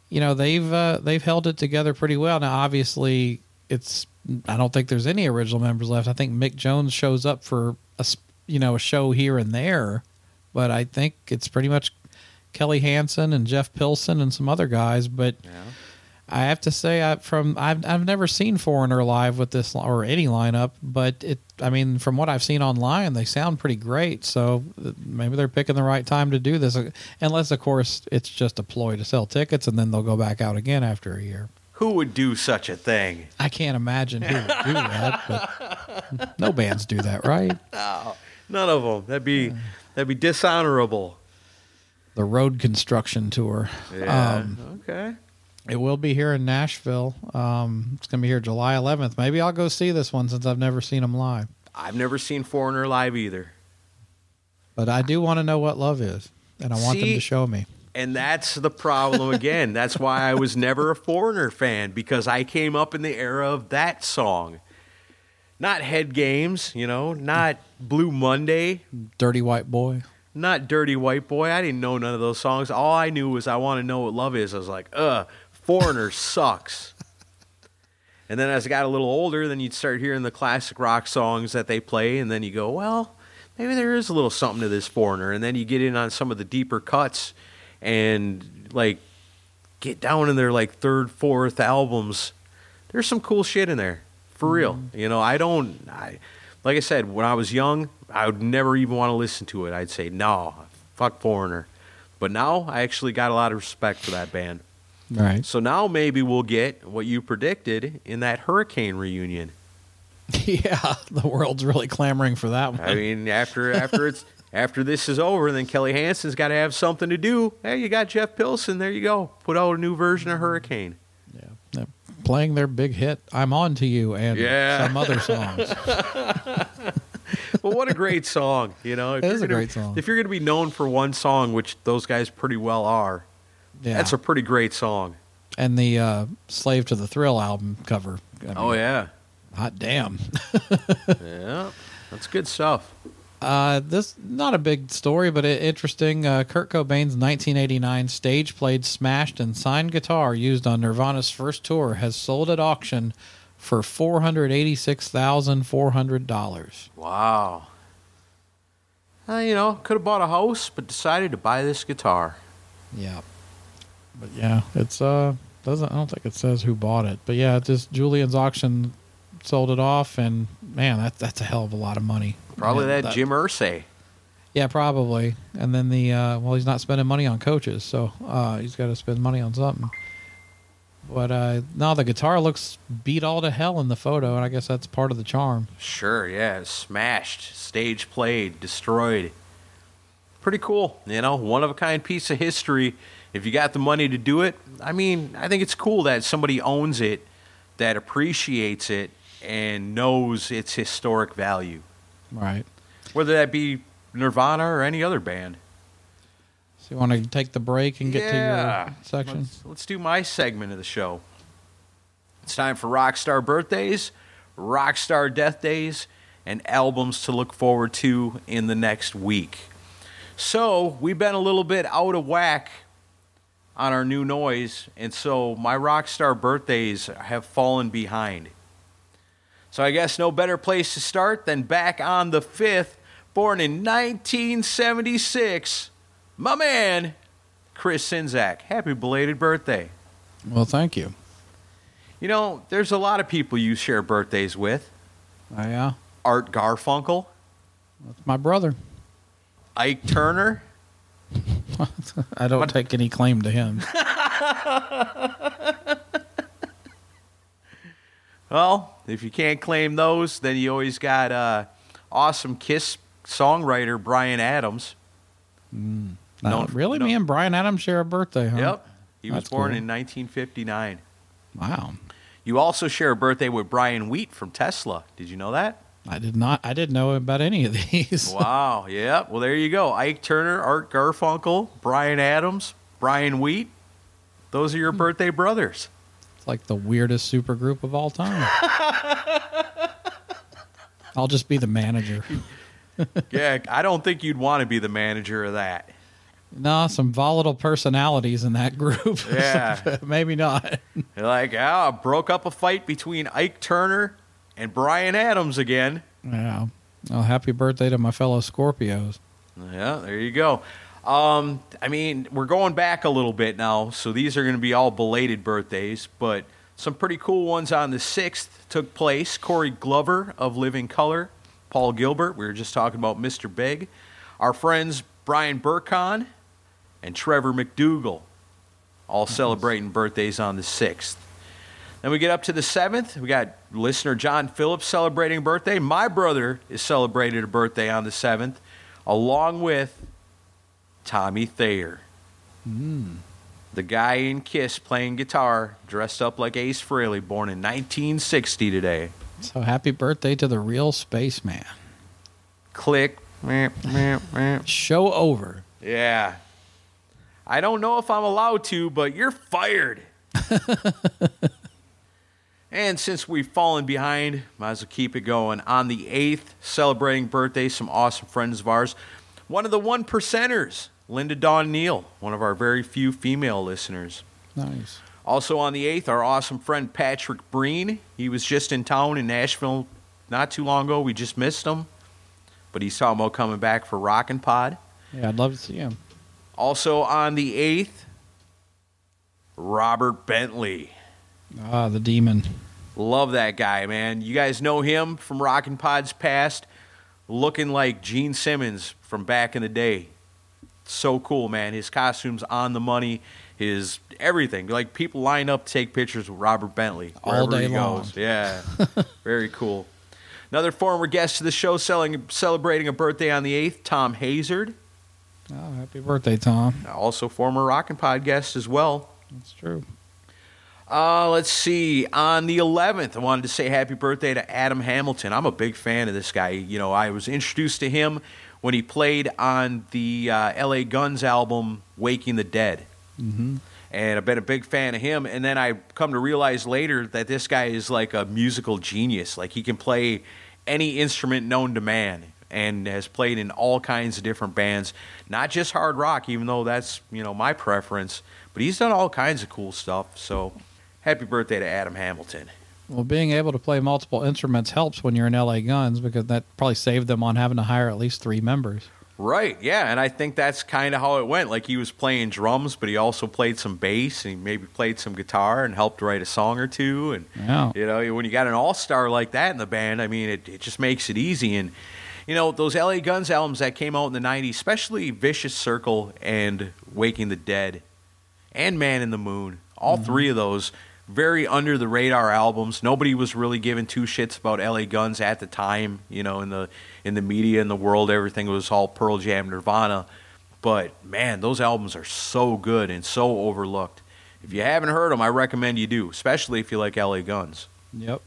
you know they've uh, they've held it together pretty well. Now, obviously, it's I don't think there's any original members left. I think Mick Jones shows up for a you know a show here and there, but I think it's pretty much Kelly Hansen and Jeff Pilson and some other guys. But Yeah. I have to say, I, from I've I've never seen Foreigner live with this or any lineup, but it. I mean, from what I've seen online, they sound pretty great. So uh, maybe they're picking the right time to do this, uh, unless of course it's just a ploy to sell tickets, and then they'll go back out again after a year. Who would do such a thing? I can't imagine who would do that, but no bands do that, right? No, none of them. That'd be that'd be dishonorable. The road construction tour. Yeah. Um, okay. It will be here in Nashville. Um, it's going to be here July 11th. Maybe I'll go see this one since I've never seen them live. I've never seen Foreigner live either. But I do want to know what love is, and I want them to show me. And that's the problem again. that's why I was never a Foreigner fan because I came up in the era of that song. Not Head Games, you know, not Blue Monday, Dirty White Boy. Not Dirty White Boy. I didn't know none of those songs. All I knew was I want to know what love is. I was like, ugh, Foreigner sucks. And then as I got a little older, then you'd start hearing the classic rock songs that they play, and then you go, well, maybe there is a little something to this Foreigner. And then you get in on some of the deeper cuts and like get down in their like third, fourth albums. There's some cool shit in there. For real. Mm-hmm. You know, I don't I like I said, when I was young, I would never even want to listen to it. I'd say, no, fuck Foreigner. But now I actually got a lot of respect for that band. Right. So now maybe we'll get what you predicted in that Hurricane reunion. yeah, the world's really clamoring for that one. I mean, after after it's after this is over, then Kelly Hansen's got to have something to do. Hey, you got Jeff Pilson. There you go. Put out a new version of Hurricane. Playing their big hit, I'm On to You, and Yeah. some other songs. Well, what a great song! You know, if It you're a gonna- great song. If you're going to be known for one song, which those guys pretty well are, Yeah. that's a pretty great song. and the uh, Slave to the Thrill album cover. I mean, Oh yeah, Hot damn. yeah, that's good stuff. Uh, this not a big story, but it, interesting. Uh, Kurt Cobain's 1989 stage played, smashed, and signed guitar used on Nirvana's first tour has sold at auction for four hundred eighty-six thousand four hundred dollars. Wow. Uh, you know, could have bought a house, but decided to buy this guitar. Yeah, but yeah, it's uh doesn't I don't think it says who bought it, but yeah, just Julien's auction sold it off, and man, that that's a hell of a lot of money. Probably Yeah, that, Jim Irsay. Yeah, probably. And then the uh, well, he's not spending money on coaches, so uh, he's got to spend money on something. But uh, now the guitar looks beat all to hell in the photo, and I guess that's part of the charm. Sure, yeah, smashed, stage played, destroyed. Pretty cool, you know, one of a kind piece of history. If you got the money to do it, I mean, I think it's cool that somebody owns it, that appreciates it, and knows its historic value. Right. Whether that be Nirvana or any other band. So you want to take the break and get to your section? Let's, let's do my segment of the show. It's time for rock star birthdays, rock star death days, and albums to look forward to in the next week. So, we've been a little bit out of whack on our new noise, and so my rock star birthdays have fallen behind. So I guess no better place to start than back on the 5th, born in 1976, my man, Chris Czynszak. Happy belated birthday. Well, thank you. You know, there's a lot of people you share birthdays with. Oh, yeah. Art Garfunkel, That's my brother. Ike Turner, I don't take any claim to him. Well, if you can't claim those, then you always got uh, awesome Kiss songwriter Bryan Adams. Hmm. No, No, uh, really? no. Me and Bryan Adams share a birthday, huh? Yep. He was That's born cool. in 1959. Wow. You also share a birthday with Brian Wheat from Tesla. Did you know that? I did not. I didn't know about any of these. wow. Yeah. Well, there you go. Ike Turner, Art Garfunkel, Bryan Adams, Brian Wheat. Those are your hmm. birthday brothers. It's like the weirdest supergroup of all time. I'll just be the manager. yeah. I don't think you'd want to be the manager of that. No, some volatile personalities in that group. Yeah. Maybe not. You're like, ah, broke up a fight between Ike Turner and Bryan Adams again. Yeah. Well, happy birthday to my fellow Scorpios. Yeah, there you go. Um, I mean, we're going back a little bit now, so these are going to be all belated birthdays, but some pretty cool ones on the 6th took place. Corey Glover of Living Colour, Paul Gilbert, we were just talking about Mr. Big, our friends Brian Burkon and Trevor McDougal, all celebrating birthdays on the 6th. Then we get up to the 7th. We got listener John Phillips celebrating a birthday. My brother is celebrated a birthday on the 7th, along with Tommy Thayer. Hmm. The guy in Kiss playing guitar, dressed up like Ace Frehley, born in 1960 today. So happy birthday to the real spaceman. Click. Show over. Yeah. I don't know if I'm allowed to, but you're fired. and since we've fallen behind, might as well keep it going. On the 8th, celebrating birthday, some awesome friends of ours. One of the one percenters, Linda Dawn Neal, one of our very few female listeners. Nice. Also on the 8th, our awesome friend Patrick Breen. He was just in town in Nashville not too long ago. We just missed him. But he's talking about coming back for Rockin' Pod. Yeah, I'd love to see him. Also on the 8th, Robert Bentley. Ah, the demon. Love that guy, man. You guys know him from Rockin' Pod's past, looking like Gene Simmons from back in the day. So cool, man. His costumes on the money, his everything. Like people line up to take pictures with Robert Bentley All day long. Yeah, very cool. Another former guest to the show, selling, celebrating a birthday on the 8th, Tom Hazard. Oh, happy birthday, Tom. Also former Rockin' Pod guest as well. That's true. Uh, let's see. On the 11th, I wanted to say happy birthday to Adam Hamilton. I'm a big fan of this guy. You know, I was introduced to him when he played on the uh, LA Guns album Waking the Dead. hmm And I've been a big fan of him. And then I come to realize later that this guy is like a musical genius. Like he can play any instrument known to man and has played in all kinds of different bands, not just hard rock, even though that's, you know, my preference. But he's done all kinds of cool stuff. So happy birthday to Adam Hamilton. Well, being able to play multiple instruments helps when you're in LA Guns because that probably saved them on having to hire at least three members. Right, yeah, and I think that's kind of how it went. Like he was playing drums, but he also played some bass and he maybe played some guitar and helped write a song or two. And Yeah. you know, when you got an all star like that in the band, I mean, it, it just makes it easy. And you know, those LA Guns albums that came out in the '90s, especially Vicious Circle and Waking the Dead, and Man in the Moon, all mm-hmm. three of those very under the radar albums. Nobody was really giving two shits about LA Guns at the time. You know, in the in the media in the world, everything was all Pearl Jam, Nirvana. But man, those albums are so good and so overlooked. If you haven't heard them, I recommend you do, especially if you like LA Guns. Yep.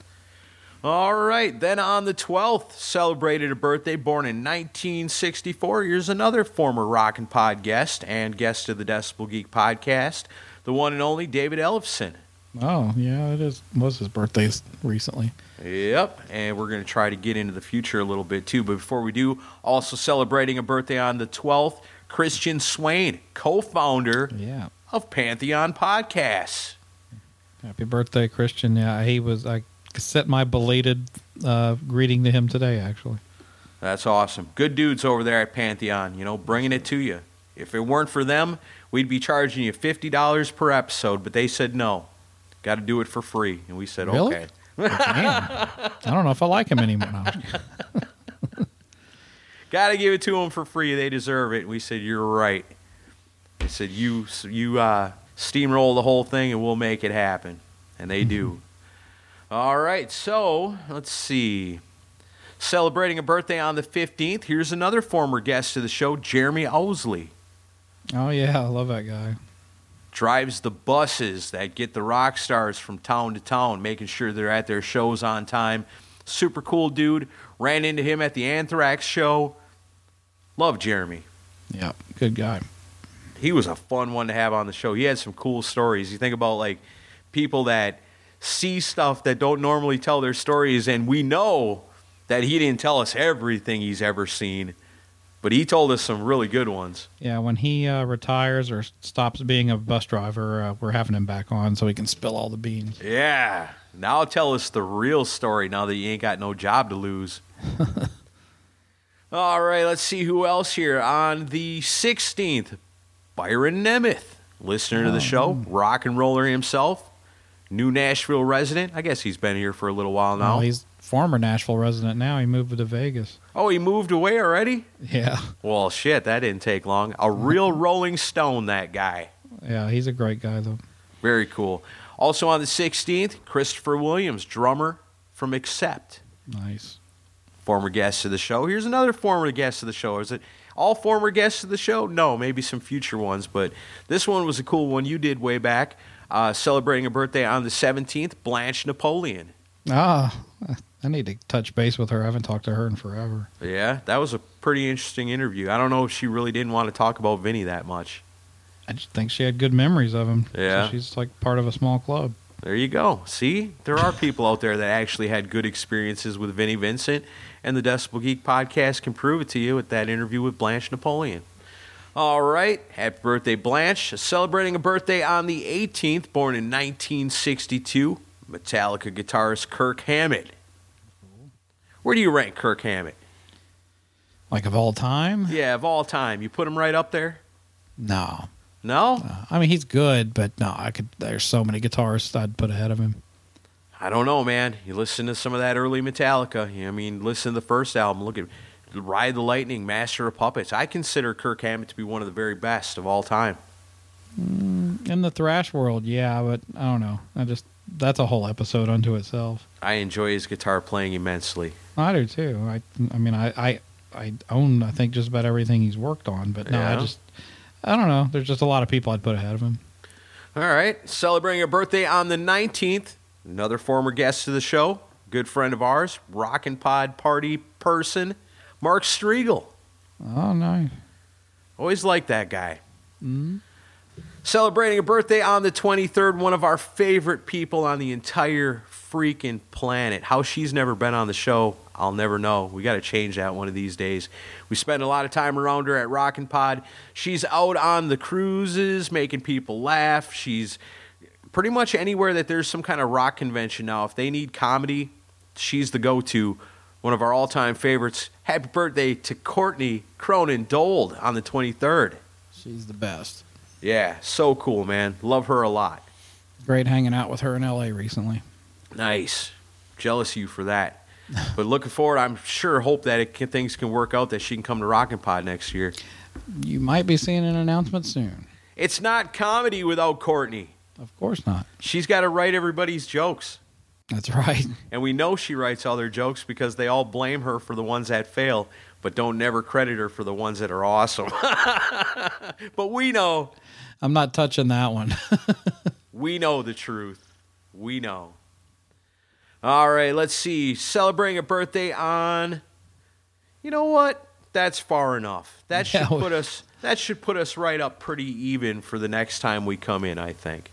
All right, then on the 12th, celebrated a birthday born in 1964. Here's another former Rockin' Pod guest and guest of the Decibel Geek podcast, the one and only David Ellefson. Oh, yeah, it is. Was his birthday recently? Yep, and we're going to try to get into the future a little bit too. But before we do, also celebrating a birthday on the 12th, Christian Swain, co founder Yeah. of Pantheon Podcasts. Happy birthday, Christian. Yeah, he was. I sent my belated uh, greeting to him today, actually. That's awesome. Good dudes over there at Pantheon, you know, bringing it to you. If it weren't for them, we'd be charging you $50 per episode, but they said no. Got to do it for free. And we said, Really? okay. Damn. I don't know if I like him anymore. No, I'm just kidding. Got to give it to them for free. They deserve it. And we said, you're right. They said, you, you uh, steamroll the whole thing and we'll make it happen. And they do. All right. So let's see. Celebrating a birthday on the 15th, here's another former guest to the show, Jeremy Owsley. oh yeah, I love that guy. Drives the buses that get the rock stars from town to town, making sure they're at their shows on time. Super cool dude. Ran into him at the Anthrax show. Love Jeremy. Yeah, good guy. He was a fun one to have on the show. He had some cool stories. You think about like people that see stuff that don't normally tell their stories, and we know that he didn't tell us everything he's ever seen, but he told us some really good ones. Yeah, when he uh, retires or stops being a bus driver, uh, we're having him back on so he can spill all the beans. Yeah. Now tell us the real story now that you ain't got no job to lose. All right, let's see who else here. On the 16th, Byron Nemeth, listener to the show, rock and roller himself, new Nashville resident. I guess he's been here for a little while now. Well, he's former Nashville resident now. He moved to Vegas. oh, he moved away already? Yeah, Well, shit, that didn't take long. A real Rolling Stone, that guy. yeah, he's a great guy though. Very cool. Also on the 16th, Christopher Williams, drummer from Accept. Nice. former guest of the show. Here's another former guest of the show. Is it all former guests of the show? No, maybe some future ones, but this one was a cool one you did way back. Uh, celebrating a birthday on the 17th, Blanche Napoleon. Ah, I need to touch base with her. I haven't talked to her in forever. Yeah, that was a pretty interesting interview. I don't know if she really didn't want to talk about Vinny that much. I just think she had good memories of him. So Yeah. she's like part of a small club. There you go. See, there are people out there that actually had good experiences with Vinnie Vincent, and the Decibel Geek podcast can prove it to you with that interview with Blanche Napoleon. All right, happy birthday, Blanche! Celebrating a birthday on the 18th, born in 1962, Metallica guitarist Kirk Hammett. Where do you rank Kirk Hammett? Like of all time? Yeah, of all time, you put him right up there. No. No, Uh, I mean, he's good, but no, I could. There's so many guitarists I'd put ahead of him. I don't know, man. You listen to some of that early Metallica. I mean, listen to the first album. Look at Ride the Lightning, Master of Puppets. I consider Kirk Hammett to be one of the very best of all time. In the thrash world, yeah, but I don't know. I just that's a whole episode unto itself. I enjoy his guitar playing immensely. I do too. I, I mean, I, I, I own I think just about everything he's worked on, but no, I just, I don't know. There's just a lot of people I'd put ahead of him. All right, celebrating a birthday on the 19th. Another former guest of the show, good friend of ours, Rockin' Pod party person, Mark Striegel. Oh nice. Always liked that guy. mm Celebrating a birthday on the 23rd, one of our favorite people on the entire freaking planet. How she's never been on the show, I'll never know. We got to change that one of these days. We spend a lot of time around her at Rockin' Pod. She's out on the cruises, making people laugh. She's pretty much anywhere that there's some kind of rock convention now. If they need comedy, she's the go to. One of our all time favorites. Happy birthday to Courtney Cronin Dold on the 23rd. she's the best. Yeah, so cool, man. Love her a lot. Great hanging out with her in L.A. recently. Nice. Jealous of you for that. but looking forward, I'm sure, hope that it can, things can work out that she can come to Rockin' Pod next year. You might be seeing an announcement soon. It's not comedy without Courtney. Of course not. She's got to write everybody's jokes. That's right. And we know she writes all their jokes because they all blame her for the ones that fail, but don't never credit her for the ones that are awesome. but we know, I'm not touching that one. we know the truth. We know. All right, let's see. Celebrating a birthday on. You know what? That's far enough. That should put us. That should put us right up pretty even for the next time we come in. I think.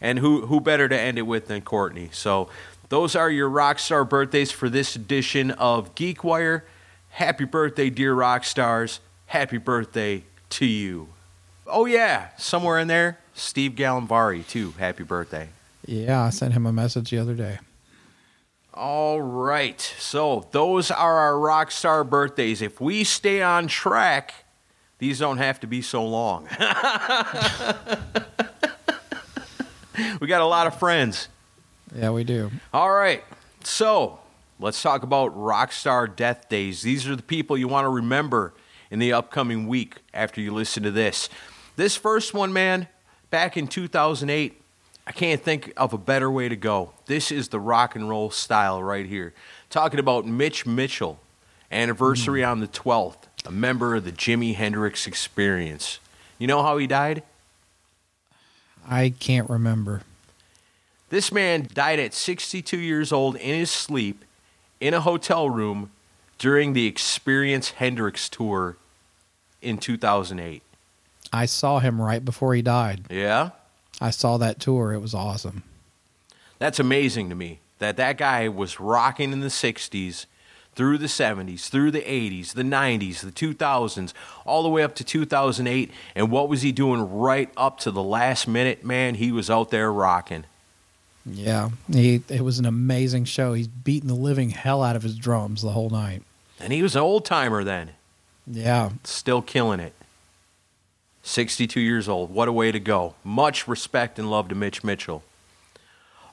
And who who better to end it with than Courtney? So those are your rock star birthdays for this edition of GeekWire. Happy birthday, dear rock stars! Happy birthday to you. Oh yeah, somewhere in there, Steve Gallenvari too. Happy birthday. Yeah, I sent him a message the other day. All right. So those are our rock star birthdays. If we stay on track, these don't have to be so long. we got a lot of friends. Yeah, we do. All right. So let's talk about rock star death days. These are the people you want to remember in the upcoming week after you listen to this. This first one, man, back in 2008, I can't think of a better way to go. This is the rock and roll style right here. Talking about Mitch Mitchell, anniversary hmm. on the 12th, a member of the Jimi Hendrix Experience. You know how he died? I can't remember. This man died at 62 years old in his sleep in a hotel room during the Experience Hendrix tour in 2008. I saw him right before he died. Yeah? I saw that tour. It was awesome. That's amazing to me that that guy was rocking in the 60s through the 70s, through the 80s, the 90s, the 2000s, all the way up to 2008. And what was he doing right up to the last minute? Man, he was out there rocking. Yeah, he it was an amazing show. He's beating the living hell out of his drums the whole night. And he was an old timer then, Yeah, still killing it. 62 years old. What a way to go. Much respect and love to Mitch Mitchell.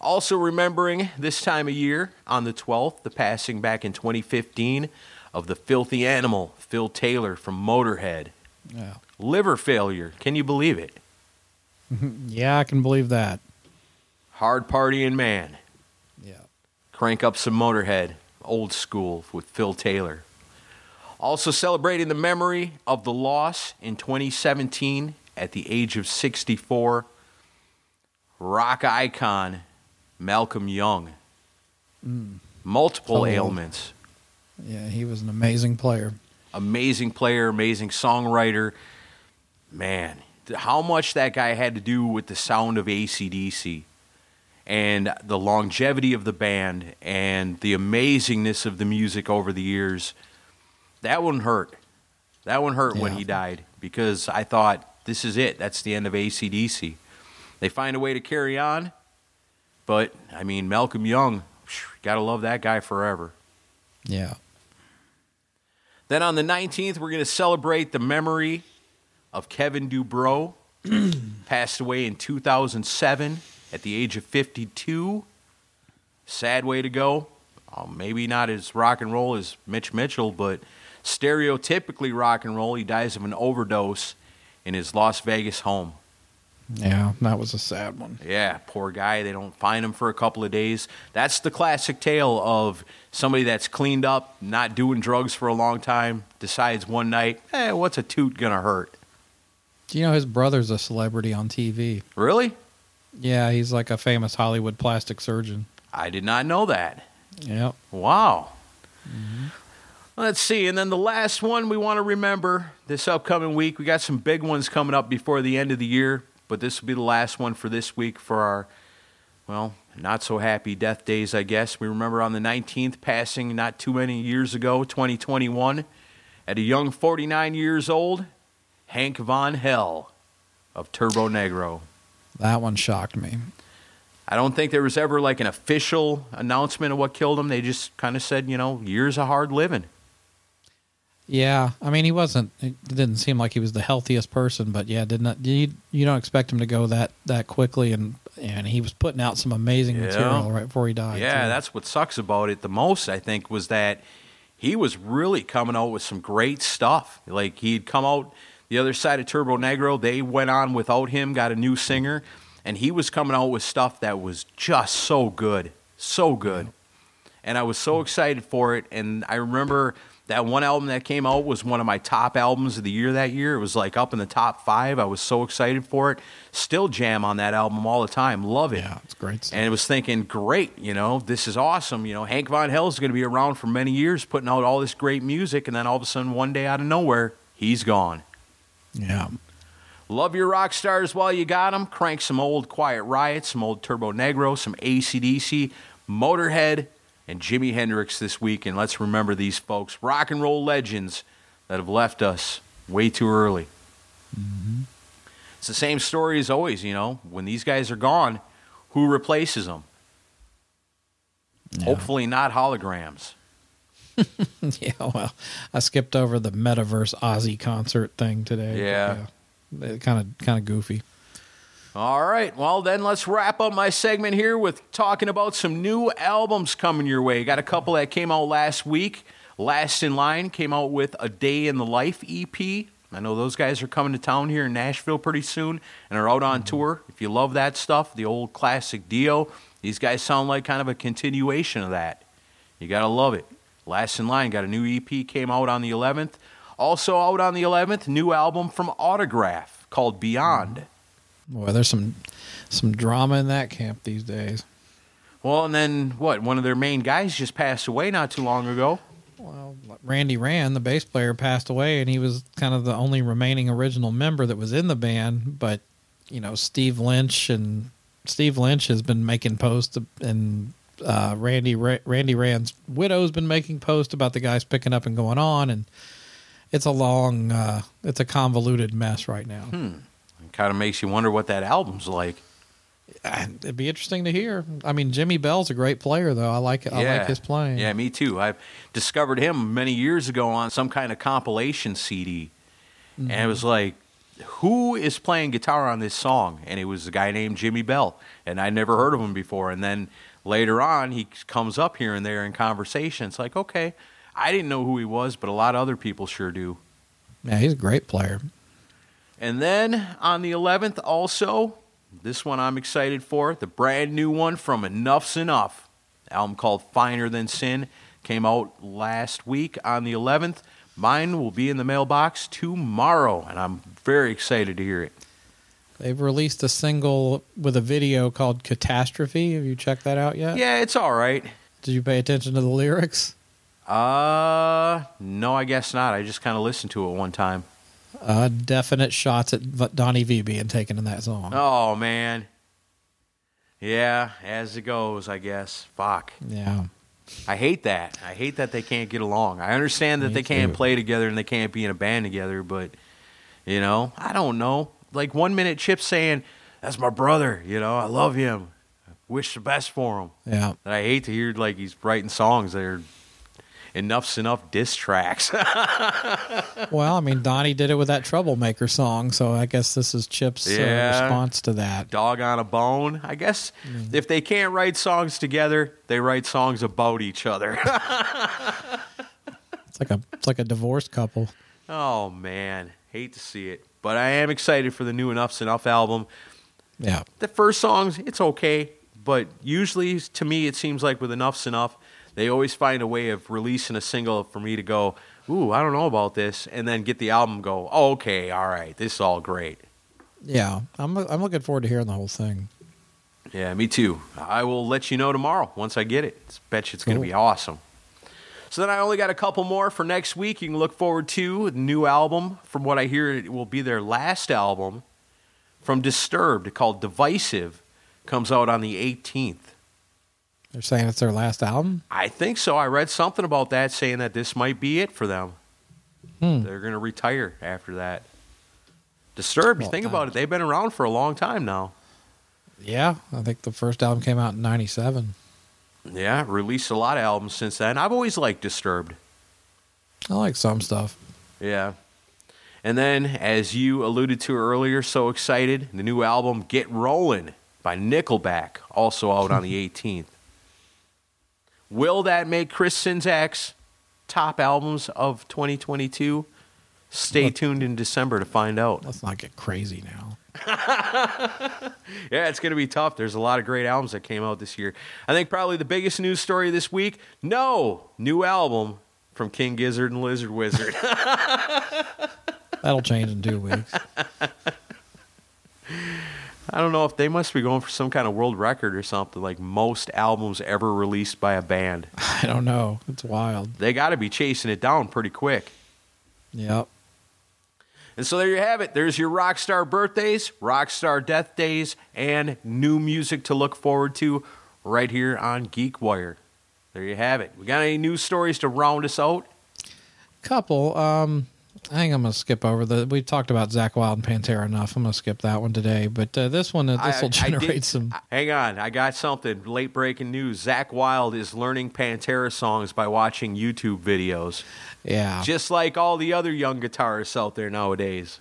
Also, remembering this time of year on the 12th, the passing back in 2015 of the filthy animal, Phil Taylor from Motorhead. yeah, Liver failure. Can you believe it? yeah. I can believe that. Hard partying man. Yeah, Crank up some Motorhead, old school with Phil Taylor. Also celebrating the memory of the loss in 2017 at the age of 64, rock icon Malcolm Young. Mm. Multiple Oh. ailments. yeah. He was an amazing player. Amazing player, amazing songwriter. Man, how much that guy had to do with the sound of ACDC and the longevity of the band and the amazingness of the music over the years. That one hurt. That one hurt when he died because I thought, this is it. That's the end of ACDC. They find a way to carry on. But, I mean, Malcolm Young, got to love that guy forever. Yeah, Then on the 19th, we're going to celebrate the memory of Kevin Dubrow, passed away in 2007 at the age of 52. Sad way to go. Uh, maybe not as rock and roll as Mitch Mitchell, but stereotypically rock and roll. He dies of an overdose in his Las Vegas home. yeah. That was a sad one. Yeah, poor guy. They don't find him for a couple of days. That's the classic tale of somebody that's cleaned up, not doing drugs for a long time, decides one night, hey, what's a toot gonna hurt? Do you know his brother's a celebrity on TV? Really? Yeah, he's like a famous Hollywood plastic surgeon. I did not know that. Yep. Wow. Mm-hmm. Let's see. And then the last one we want to remember this upcoming week. We got some big ones coming up before the end of the year, but this will be the last one for this week for our, well, not so happy death days, I guess. We remember on the 19th, passing not too many years ago, 2021, at a young 49 years old, Hank Von Hell of Turbonegro. That one shocked me. I don't think there was ever like an official announcement of what killed him. They just kind of said, you know, years of hard living. Yeah, I mean, he wasn't. It didn't seem like he was the healthiest person, but yeah, did not. You, you don't expect him to go that that quickly, and and he was putting out some amazing Yeah. material right before he died. yeah, too. that's what sucks about it the most, I think, was that he was really coming out with some great stuff. Like he'd come out the other side of Turbonegro, they went on without him, got a new singer, and he was coming out with stuff that was just so good. So good. And I was so excited for it. And I remember that one album that came out was one of my top albums of the year that year. It was like up in the top five. I was so excited for it. Still jam on that album all the time. Love it. yeah, it's great stuff. And it was thinking, great, you know, this is awesome. You know, Hank Von Hell is going to be around for many years putting out all this great music. And then all of a sudden, one day out of nowhere, he's gone. yeah, Love your rock stars while you got them. Crank some old Quiet Riot, some old Turbonegro, some ACDC, Motorhead, and Jimi Hendrix this week. And let's remember these folks, rock and roll legends that have left us way too early. Mm-hmm. it's the same story as always. You know, when these guys are gone, who replaces them? Hopefully not holograms. yeah, well, I skipped over the Metaverse Ozzy concert thing today. Yeah. Kind of kind of goofy. All right. Well, then let's wrap up my segment here with talking about some new albums coming your way. Got a couple that came out last week. Last in Line came out with a Day in the Life EP. I know those guys are coming to town here in Nashville pretty soon and are out on mm-hmm. tour. If you love that stuff, the old classic Dio, these guys sound like kind of a continuation of that. You got to love it. Last in Line got a new EP came out on the 11th. Also out on the 11th, new album from Autograph called Beyond. Mm-hmm. Boy, there's some some drama in that camp these days. Well, and then what? One of their main guys just passed away not too long ago. Well, Randy Rand, the bass player, passed away, and he was kind of the only remaining original member that was in the band. But you know, Steve Lynch and Steve Lynch has been making posts, and uh, Randy Randy Rand's widow's been making posts about the guys picking up and going on, and it's a long, uh, it's a convoluted mess right now. Hmm. Kind of makes you wonder what that album's like. It'd be interesting to hear. I mean, Jimi Bell's a great player, though. I like I Yeah. like his playing. Yeah, me too. I discovered him many years ago on some kind of compilation CD, and it mm-hmm. was like, who is playing guitar on this song? And it was a guy named Jimi Bell, and I never heard of him before. And then later on, he comes up here and there in conversation. It's like, okay, I didn't know who he was, but a lot of other people sure do. yeah, he's a great player. And then on the 11th, also, this one I'm excited for, the brand new one from Enuff Z'Nuff, album called Finer Than Sin, came out last week on the 11th. Mine will be in the mailbox tomorrow, and I'm very excited to hear it. They've released a single with a video called Catastrophe. Have you checked that out yet? Yeah, it's all right. Did you pay attention to the lyrics? Uh, no, I guess not. I just kind of listened to it one time. Uh, definite shots at Donnie Vie being taken in that song. Oh, man. Yeah, as it goes, I guess. Fuck. Yeah. I hate that. I hate that they can't get along. I understand that Me they can't too. play together and they can't be in a band together, but you know, I don't know. Like one minute Chip's saying, "That's my brother," you know, I love him. Wish the best for him. Yeah. And I hate to hear like he's writing songs that are Enuff Z'Nuff diss tracks. Well, I mean, Donnie did it with that Troublemaker song, so I guess this is Chip's uh, Yeah. response to that. Dog on a bone. I guess Mm. if they can't write songs together, they write songs about each other. It's like a it's like a divorced couple. oh man, hate to see it, but I am excited for the new Enuff Z'Nuff album. Yeah. the first songs it's okay but usually to me it seems like with Enuff Z'Nuff they always find a way of releasing a single for me to go ooh i don't know about this and then get the album go oh, okay all right this is all great. Yeah. I'm I'm looking forward to hearing the whole thing. yeah me too. I will let you know tomorrow once i get it. Bet you it's going to be awesome. So then i only got a couple more for next week. You can look forward to the new album. From what i hear it will be their last album from disturbed called divisive. Comes out on the 18th They're saying it's their last album. I think so. I read something about that saying that this might be it for them. Hmm. They're going to retire after that. Disturbed, Well, think about it, they've been around for a long time now. Yeah, I think the first album came out in '97. Yeah, released a lot of albums since then. I've always liked Disturbed. I like some stuff. Yeah. And then, as you alluded to earlier, so excited, the new album Get Rollin' by Nickelback, also out on the 18th. Will that make Chris Czynszak's top albums of 2022? Stay Look- tuned in December to find out. Let's not get crazy now. Yeah, it's going to be tough. There's a lot of great albums that came out this year. I think probably the biggest news story this week no new album from King Gizzard and Lizard Wizard. That'll change in two weeks. I don't know if they must be going for some kind of world record or something like most albums ever released by a band. I don't know. It's wild. They got to be chasing it down pretty quick. Yep. And so there you have it. There's your Rockstar birthdays, Rockstar death days, and new music to look forward to right here on GeekWire. There you have it. We got any news stories to round us out? Couple. Um, I think I'm gonna skip over the. We talked about Zakk Wylde and Pantera enough. I'm gonna skip that one today. But uh, this one, uh, this will generate did- some. Hang on, I got something. Late breaking news: Zakk Wylde is learning Pantera songs by watching YouTube videos, Yeah, just like all the other young guitarists out there nowadays.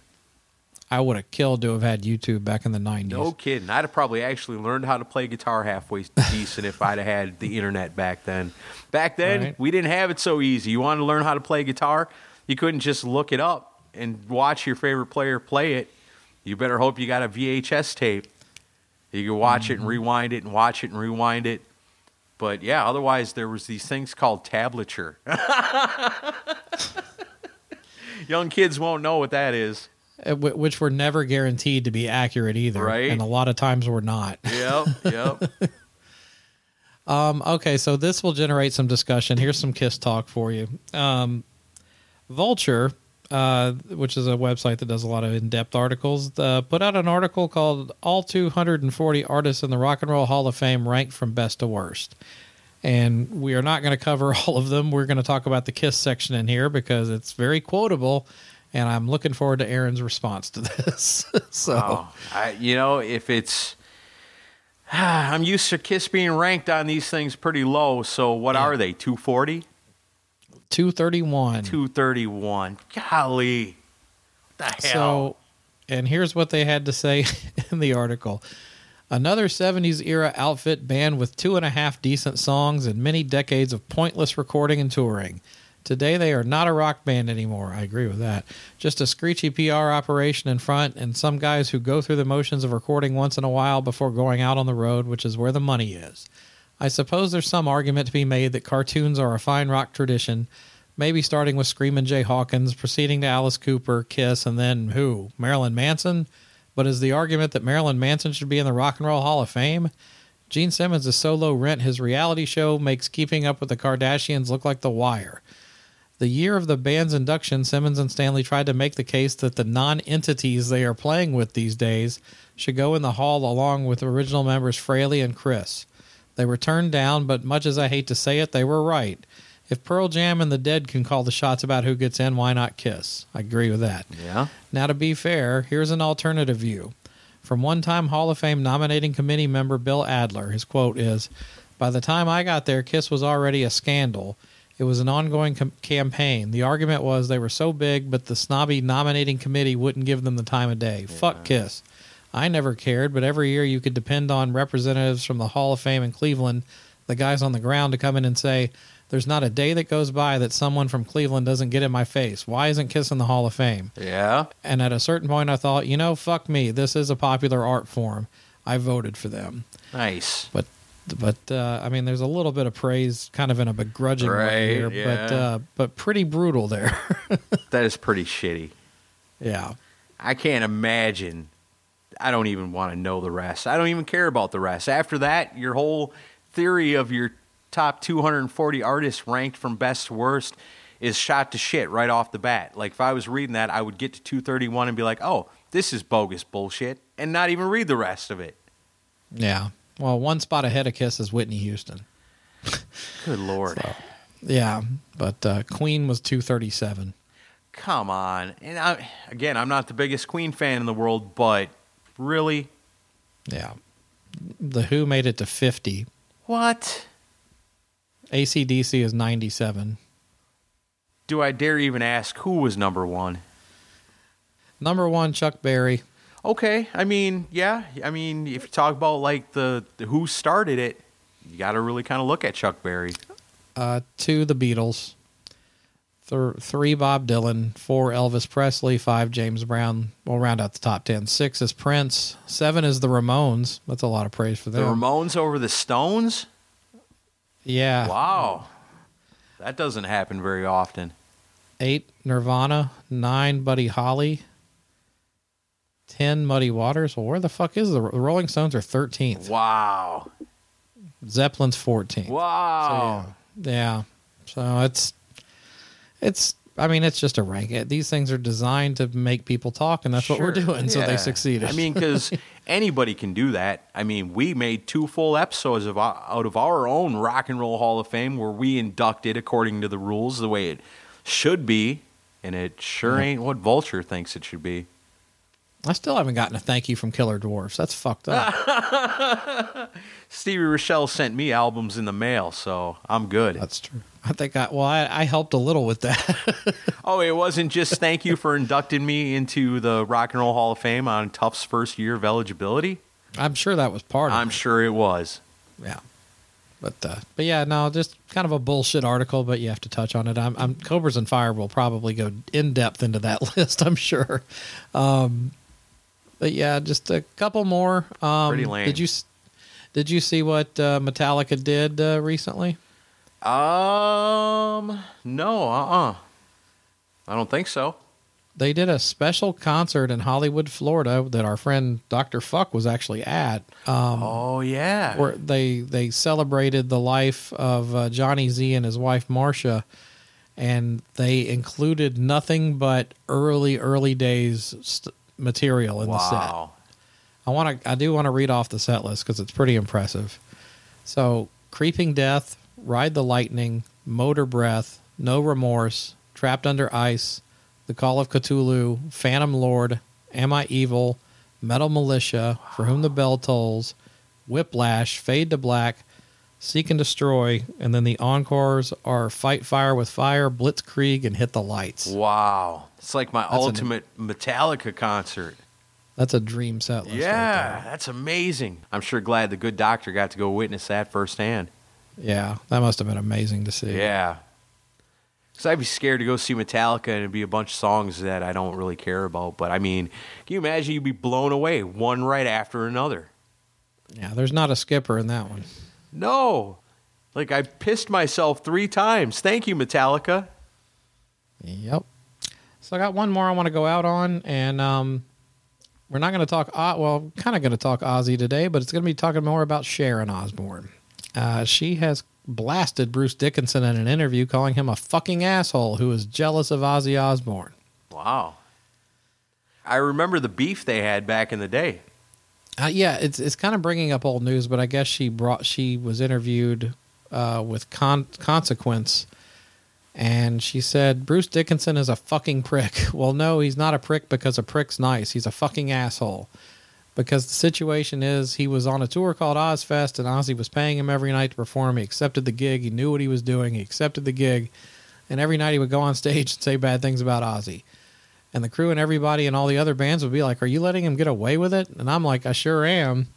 I would have killed to have had YouTube back in the '90s. No kidding. I'd have probably actually learned how to play guitar halfway decent if I'd have had the internet back then. Back then, Right. we didn't have it so easy. You wanted to learn how to play guitar, you couldn't just look it up and watch your favorite player play it. You better hope you got a VHS tape. You could watch it and rewind it and watch it and rewind it. But yeah, otherwise there was these things called tablature. Young kids won't know what that is. Uh, which were never guaranteed to be accurate either, Right. And a lot of times were not. Yep, yep. Um, okay, so this will generate some discussion. Here's some Kiss talk for you. Um, Vulture, uh, which is a website that does a lot of in-depth articles, uh, put out an article called "All 240 Artists in the Rock and Roll Hall of Fame Ranked from Best to Worst." And we are not going to cover all of them. We're going to talk about the Kiss section in here because it's very quotable, and I'm looking forward to Aaron's response to this. so. Oh, I, you know, if it's, I'm used to Kiss being ranked on these things pretty low. So what Yeah. are they? 240, 231. 231. Golly, what the hell? So, and here's what they had to say in the article. Another 70s era outfit band with two and a half decent songs and many decades of pointless recording and touring. Today they are not a rock band anymore. I agree with that. Just a screechy PR operation in front and some guys who go through the motions of recording once in a while before going out on the road, which is where the money is. I suppose there's some argument to be made that cartoons are a fine rock tradition, maybe starting with Screamin' Jay Hawkins, proceeding to Alice Cooper, Kiss, and then who? Marilyn Manson? But is the argument that Marilyn Manson should be in the Rock and Roll Hall of Fame? Gene Simmons is so low rent his reality show makes keeping up with the Kardashians look like The Wire. The year of the band's induction, Simmons and Stanley tried to make the case that the non entities they are playing with these days should go in the hall along with original members Frehley and Criss. They were turned down, but much as I hate to say it, they were right. If Pearl Jam and the Dead can call the shots about who gets in, why not Kiss? I agree with that. yeah. Now, to be fair, here's an alternative view. From one time Hall of Fame nominating committee member Bill Adler, his quote is By the time I got there, Kiss was already a scandal. It was an ongoing com- campaign. The argument was they were so big, but the snobby nominating committee wouldn't give them the time of day. Fuck Kiss. I never cared, but every year you could depend on representatives from the Hall of Fame in Cleveland, the guys on the ground, to come in and say, There's not a day that goes by that someone from Cleveland doesn't get in my face. Why isn't Kiss in the Hall of Fame? Yeah. And at a certain point, I thought, you know, fuck me. This is a popular art form. I voted for them. Nice. But, but uh, I mean, there's a little bit of praise, kind of in a begrudging Right, way here, but uh, but pretty brutal there. That is pretty shitty. yeah, I can't imagine. I don't even want to know the rest. I don't even care about the rest. After that, your whole theory of your top 240 artists ranked from best to worst is shot to shit right off the bat. Like if I was reading that, I would get to 231 and be like, "Oh, this is bogus bullshit," and not even read the rest of it. yeah. Well, one spot ahead of Kiss is Whitney Houston. Good lord. Yeah, but uh, Queen was 237. Come on. And I, again, I'm not the biggest Queen fan in the world, but really? Yeah. The Who made it to 50. What? ACDC is 97. Do I dare even ask who was number 1? Number one, Chuck Berry. Okay, I mean, yeah, I mean, if you talk about like the, the who started it, you got to really kind of look at Chuck Berry. Uh, two, the Beatles. Th- three, Bob Dylan. Four, Elvis Presley. Five, James Brown. We'll round out the top ten. Six is Prince. Seven is the Ramones. That's a lot of praise for them. The. Ramones over the Stones. yeah. Wow, that doesn't happen very often. Eight, Nirvana. Nine, Buddy Holly. Ten, Muddy Waters. Well, where the fuck is the, the Rolling Stones? Are thirteenth. Wow, Zeppelin's fourteenth. wow. So, yeah. yeah. So it's it's I mean it's just a rank. These things are designed to make people talk and that's what we're Sure, doing. So they succeeded. I mean, because anybody can do that. I mean, we made two full episodes of out of our own Rock and Roll Hall of Fame where we inducted according to the rules the way it should be. and it sure ain't what Vulture thinks it should be. I still haven't gotten a thank you from Killer Dwarfs. That's fucked up. Stevie Rachelle sent me albums in the mail, so I'm good. That's true. I think I well, I, I helped a little with that. oh, it wasn't just thank you for inducting me into the Rock and Roll Hall of Fame on Tuff's first year of eligibility. I'm sure that was part of I'm it. sure it was. Yeah. But uh, but yeah, no, just kind of a bullshit article, but you have to touch on it. I'm, I'm Cobras and Fire will probably go in depth into that list, I'm sure. Um, but yeah, just a couple more. Um, Pretty lame. Did you s- did you see what uh, Metallica did uh, recently? Um, no, uh, uh I don't think so. They did a special concert in Hollywood, Florida, that our friend Doctor Fuck was actually at. Um, Oh yeah, where they they celebrated the life of uh, Jonny Z and his wife Marsha, and they included nothing but early early days st- material in the set. I want to I do want to read off the set list because it's pretty impressive. So, Creeping Death, Ride the Lightning, Motorbreath, No Remorse, Trapped Under Ice, The Call of Cthulhu, Phantom Lord, Am I Evil, Metal Militia, For Whom the Bell Tolls, Whiplash, Fade to Black, Seek and Destroy, and then the encores are Fight Fire with Fire, Blitzkrieg, and Hit the Lights. Wow, it's like my That's ultimate Metallica concert. That's a dream set list. right yeah, there. that's amazing. I'm sure glad the good doctor got to go witness that firsthand. Yeah, that must have been amazing to see. Yeah. Because I'd be scared to go see Metallica and it'd be a bunch of songs that I don't really care about. But I mean, can you imagine you'd be blown away one right after another? Yeah, there's not a skipper in that one. No. Like I pissed myself three times. Thank you, Metallica. Yep. So I got one more I want to go out on, and um, we're not going to talk. Uh, well, kind of going to talk Ozzy today, but it's going to be talking more about Sharon Osbourne. Uh, she has blasted Bruce Dickinson in an interview, calling him a fucking asshole who is jealous of Ozzy Osbourne. Wow. I remember the beef they had back in the day. Uh, yeah, it's it's kind of bringing up old news, but I guess she brought she was interviewed uh, with con- consequence, and she said Bruce Dickinson is a fucking prick. Well, no, he's not a prick because a prick's nice. He's a fucking asshole. Because the situation is, he was on a tour called Ozzfest, and Ozzy was paying him every night to perform. He accepted the gig. He knew what he was doing. He accepted the gig, and every night he would go on stage and say bad things about Ozzy and the crew and everybody and all the other bands would be like, "Are you letting him get away with it?" And I'm like, "I sure am."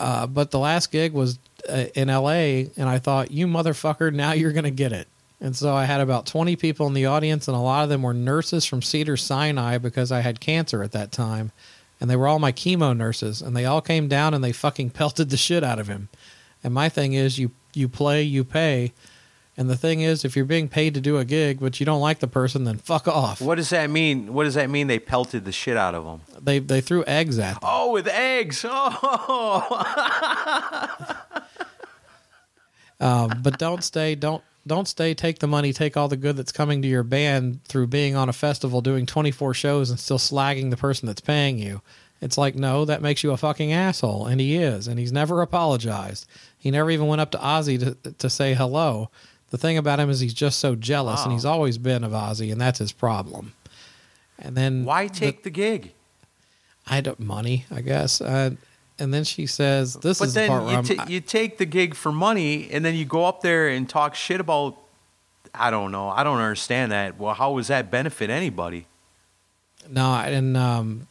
Uh, but the last gig was uh, in L.A., and I thought, "You motherfucker, now you're gonna get it." And so I had about 20 people in the audience, and a lot of them were nurses from Cedar Sinai because I had cancer at that time, and they were all my chemo nurses, and they all came down and they fucking pelted the shit out of him. And my thing is, you you play, you pay. And the thing is, if you're being paid to do a gig, but you don't like the person, then fuck off. What does that mean? What does that mean? They pelted the shit out of them. They they threw eggs at them. Oh, with eggs. Oh, Um, but don't stay don't don't stay take the money take all the good that's coming to your band through being on a festival doing 24 shows and still slagging the person that's paying you. It's like no that makes you a fucking asshole and he is and he's never apologized. He never even went up to ozzy to, to say hello. The thing about him is he's just so jealous and he's always been of ozzy and that's his problem. And then why the- take the gig? i don't money i guess. Uh, and then she says this But is the part then where you, I'm, you take the gig for money, and then you go up there and talk shit about. I don't know. I don't understand that. Well, how does that benefit anybody? No, and um,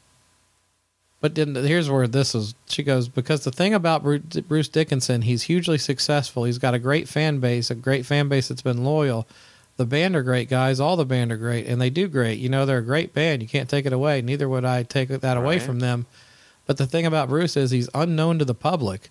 but then here's where this is. She goes because the thing about Bruce Dickinson, he's hugely successful. He's got a great fan base, a great fan base that's been loyal. The band are great guys. All the band are great, and they do great. You know, they're a great band. You can't take it away. Neither would I take that away Right. from them. But the thing about Bruce is he's unknown to the public.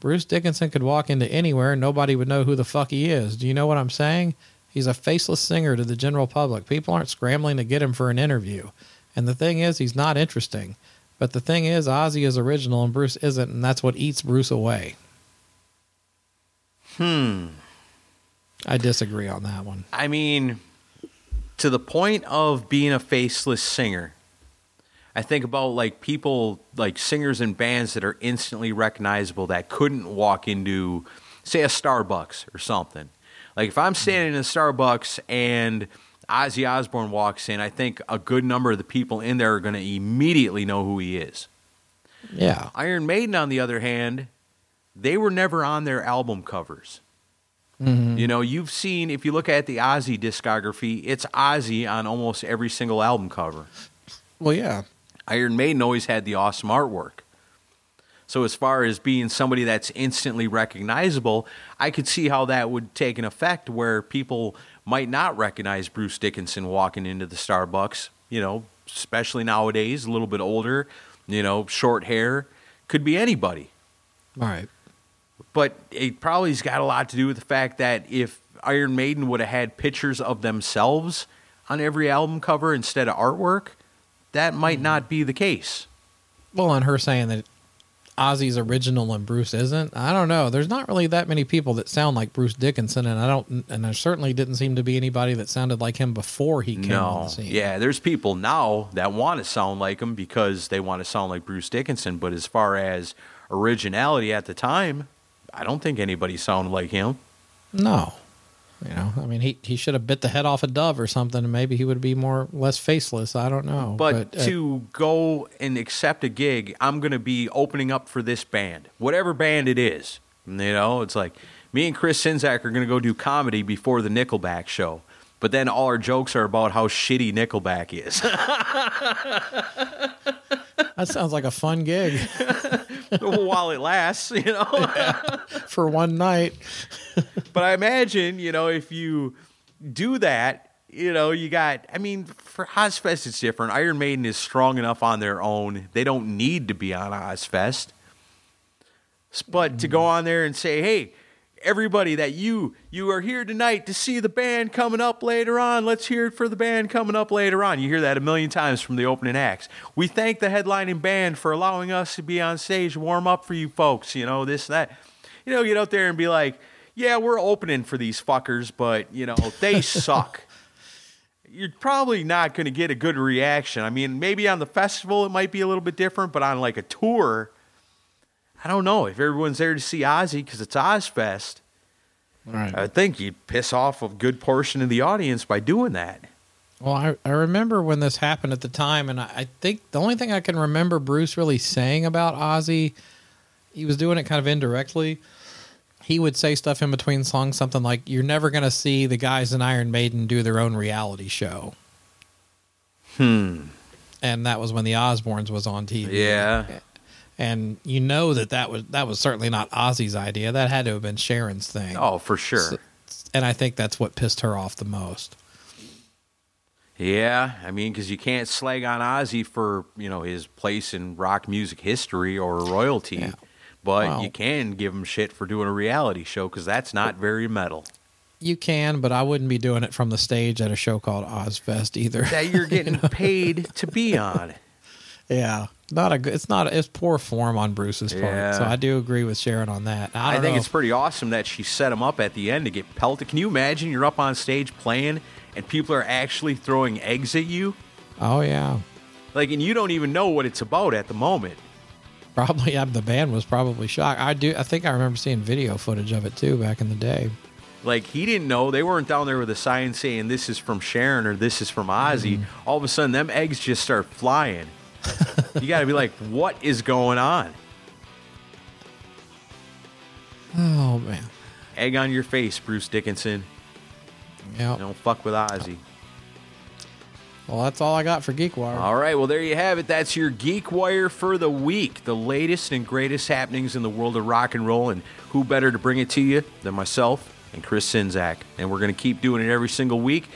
Bruce Dickinson could walk into anywhere and nobody would know who the fuck he is. Do you know what I'm saying? He's a faceless singer to the general public. People aren't scrambling to get him for an interview. And the thing is, he's not interesting. But the thing is, Ozzy is original and Bruce isn't, and that's what eats Bruce away. Hmm. I disagree on that one. I mean, to the point of being a faceless singer, I think about like people, like singers and bands that are instantly recognizable that couldn't walk into, say, a Starbucks or something. Like if I'm hmm. standing in a Starbucks and Ozzy Osbourne walks in, I think a good number of the people in there are going to immediately know who he is. Yeah. Iron Maiden, on the other hand, they were never on their album covers. Mm-hmm. You know, you've seen, if you look at the Ozzy discography, it's Ozzy on almost every single album cover. Well, yeah. Iron Maiden always had the awesome artwork. So, as far as being somebody that's instantly recognizable, I could see how that would take an effect where people might not recognize Bruce Dickinson walking into the Starbucks, you know, especially nowadays, a little bit older, you know, short hair, could be anybody. All right. But it probably's got a lot to do with the fact that if Iron Maiden would have had pictures of themselves on every album cover instead of artwork, that might mm-hmm. not be the case. Well, and her saying that Ozzy's original and Bruce isn't. I don't know. There's not really that many people that sound like Bruce Dickinson, and I don't. And there certainly didn't seem to be anybody that sounded like him before he came on the scene. yeah, there's people now that want to sound like him because they want to sound like Bruce Dickinson. But as far as originality at the time, I don't think anybody sounded like him. No. You know, I mean, he, he should have bit the head off a dove or something, and maybe he would be more less faceless. I don't know. But, uh, to go and accept a gig, I'm going to be opening up for this band, whatever band it is. You know, it's like me and Chris Czynszak are going to go do comedy before the Nickelback show. But then all our jokes are about how shitty Nickelback is. that sounds like a fun gig While it lasts, you know. for one night. But I imagine, you know, if you do that, you know, you got, I mean, for Ozzfest, it's different. Iron Maiden is strong enough on their own. They don't need to be on Ozzfest. But to go on there and say, hey, everybody that you you are here tonight to see the band coming up later on. Let's hear it for the band coming up later on. You hear that a million times from the opening acts. We thank the headlining band for allowing us to be on stage warm up for you folks you know this that. You know get out there and be like yeah we're opening for these fuckers but you know they suck. You're probably not going to get a good reaction. I mean maybe on the festival it might be a little bit different but on like a tour I don't know if everyone's there to see Ozzy because it's Ozzfest. Right. I think you'd piss off a good portion of the audience by doing that. Well, I, I remember when this happened at the time, and I, I think the only thing I can remember Bruce really saying about Ozzy, he was doing it kind of indirectly. He would say stuff in between songs, something like, You're never going to see the guys in Iron Maiden do their own reality show. Hmm. And that was when the Osbournes was on TV. Yeah. And you know that that was, that was certainly not Ozzy's idea. That had to have been Sharon's thing. Oh, for sure. And I think that's what pissed her off the most. Yeah, I mean, because you can't slag on Ozzy for you know his place in rock music history or royalty, Yeah. but Well- you can give him shit for doing a reality show because that's not very metal. You can, but I wouldn't be doing it from the stage at a show called Ozzfest either. That you're getting paid to be on. Yeah, not a good. It's not. It's poor form on Bruce's part. Yeah. So I do agree with Sharon on that. I, I, think know it's pretty awesome that she set him up at the end to get pelted. Can you imagine you're up on stage playing and people are actually throwing eggs at you? oh yeah, Like, and you don't even know what it's about at the moment. probably. Yeah, the band was probably shocked. I do. I think I remember seeing video footage of it too back in the day. Like, he didn't know. They weren't down there with a sign saying this is from Sharon or this is from Ozzy. Mm-hmm. All of a sudden, them eggs just start flying. You got to be like, what is going on? Oh man. Egg on your face, Bruce Dickinson. Yeah. Don't fuck with Ozzy. Well, that's all I got for GeekWire. All right, well, there you have it. That's your Geek Wire for the week. The latest and greatest happenings in the world of rock and roll. And who better to bring it to you than myself and Chris Czynszak? And we're going to keep doing it every single week.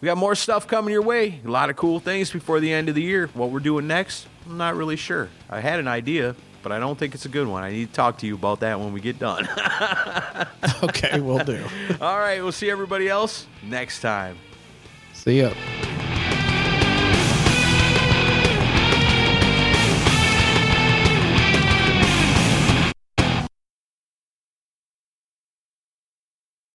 We got more stuff coming your way. A lot of cool things before the end of the year. What we're doing next, I'm not really sure. I had an idea, but I don't think it's a good one. I need to talk to you about that when we get done. okay, we'll do. All right, we'll see everybody else next time. See ya.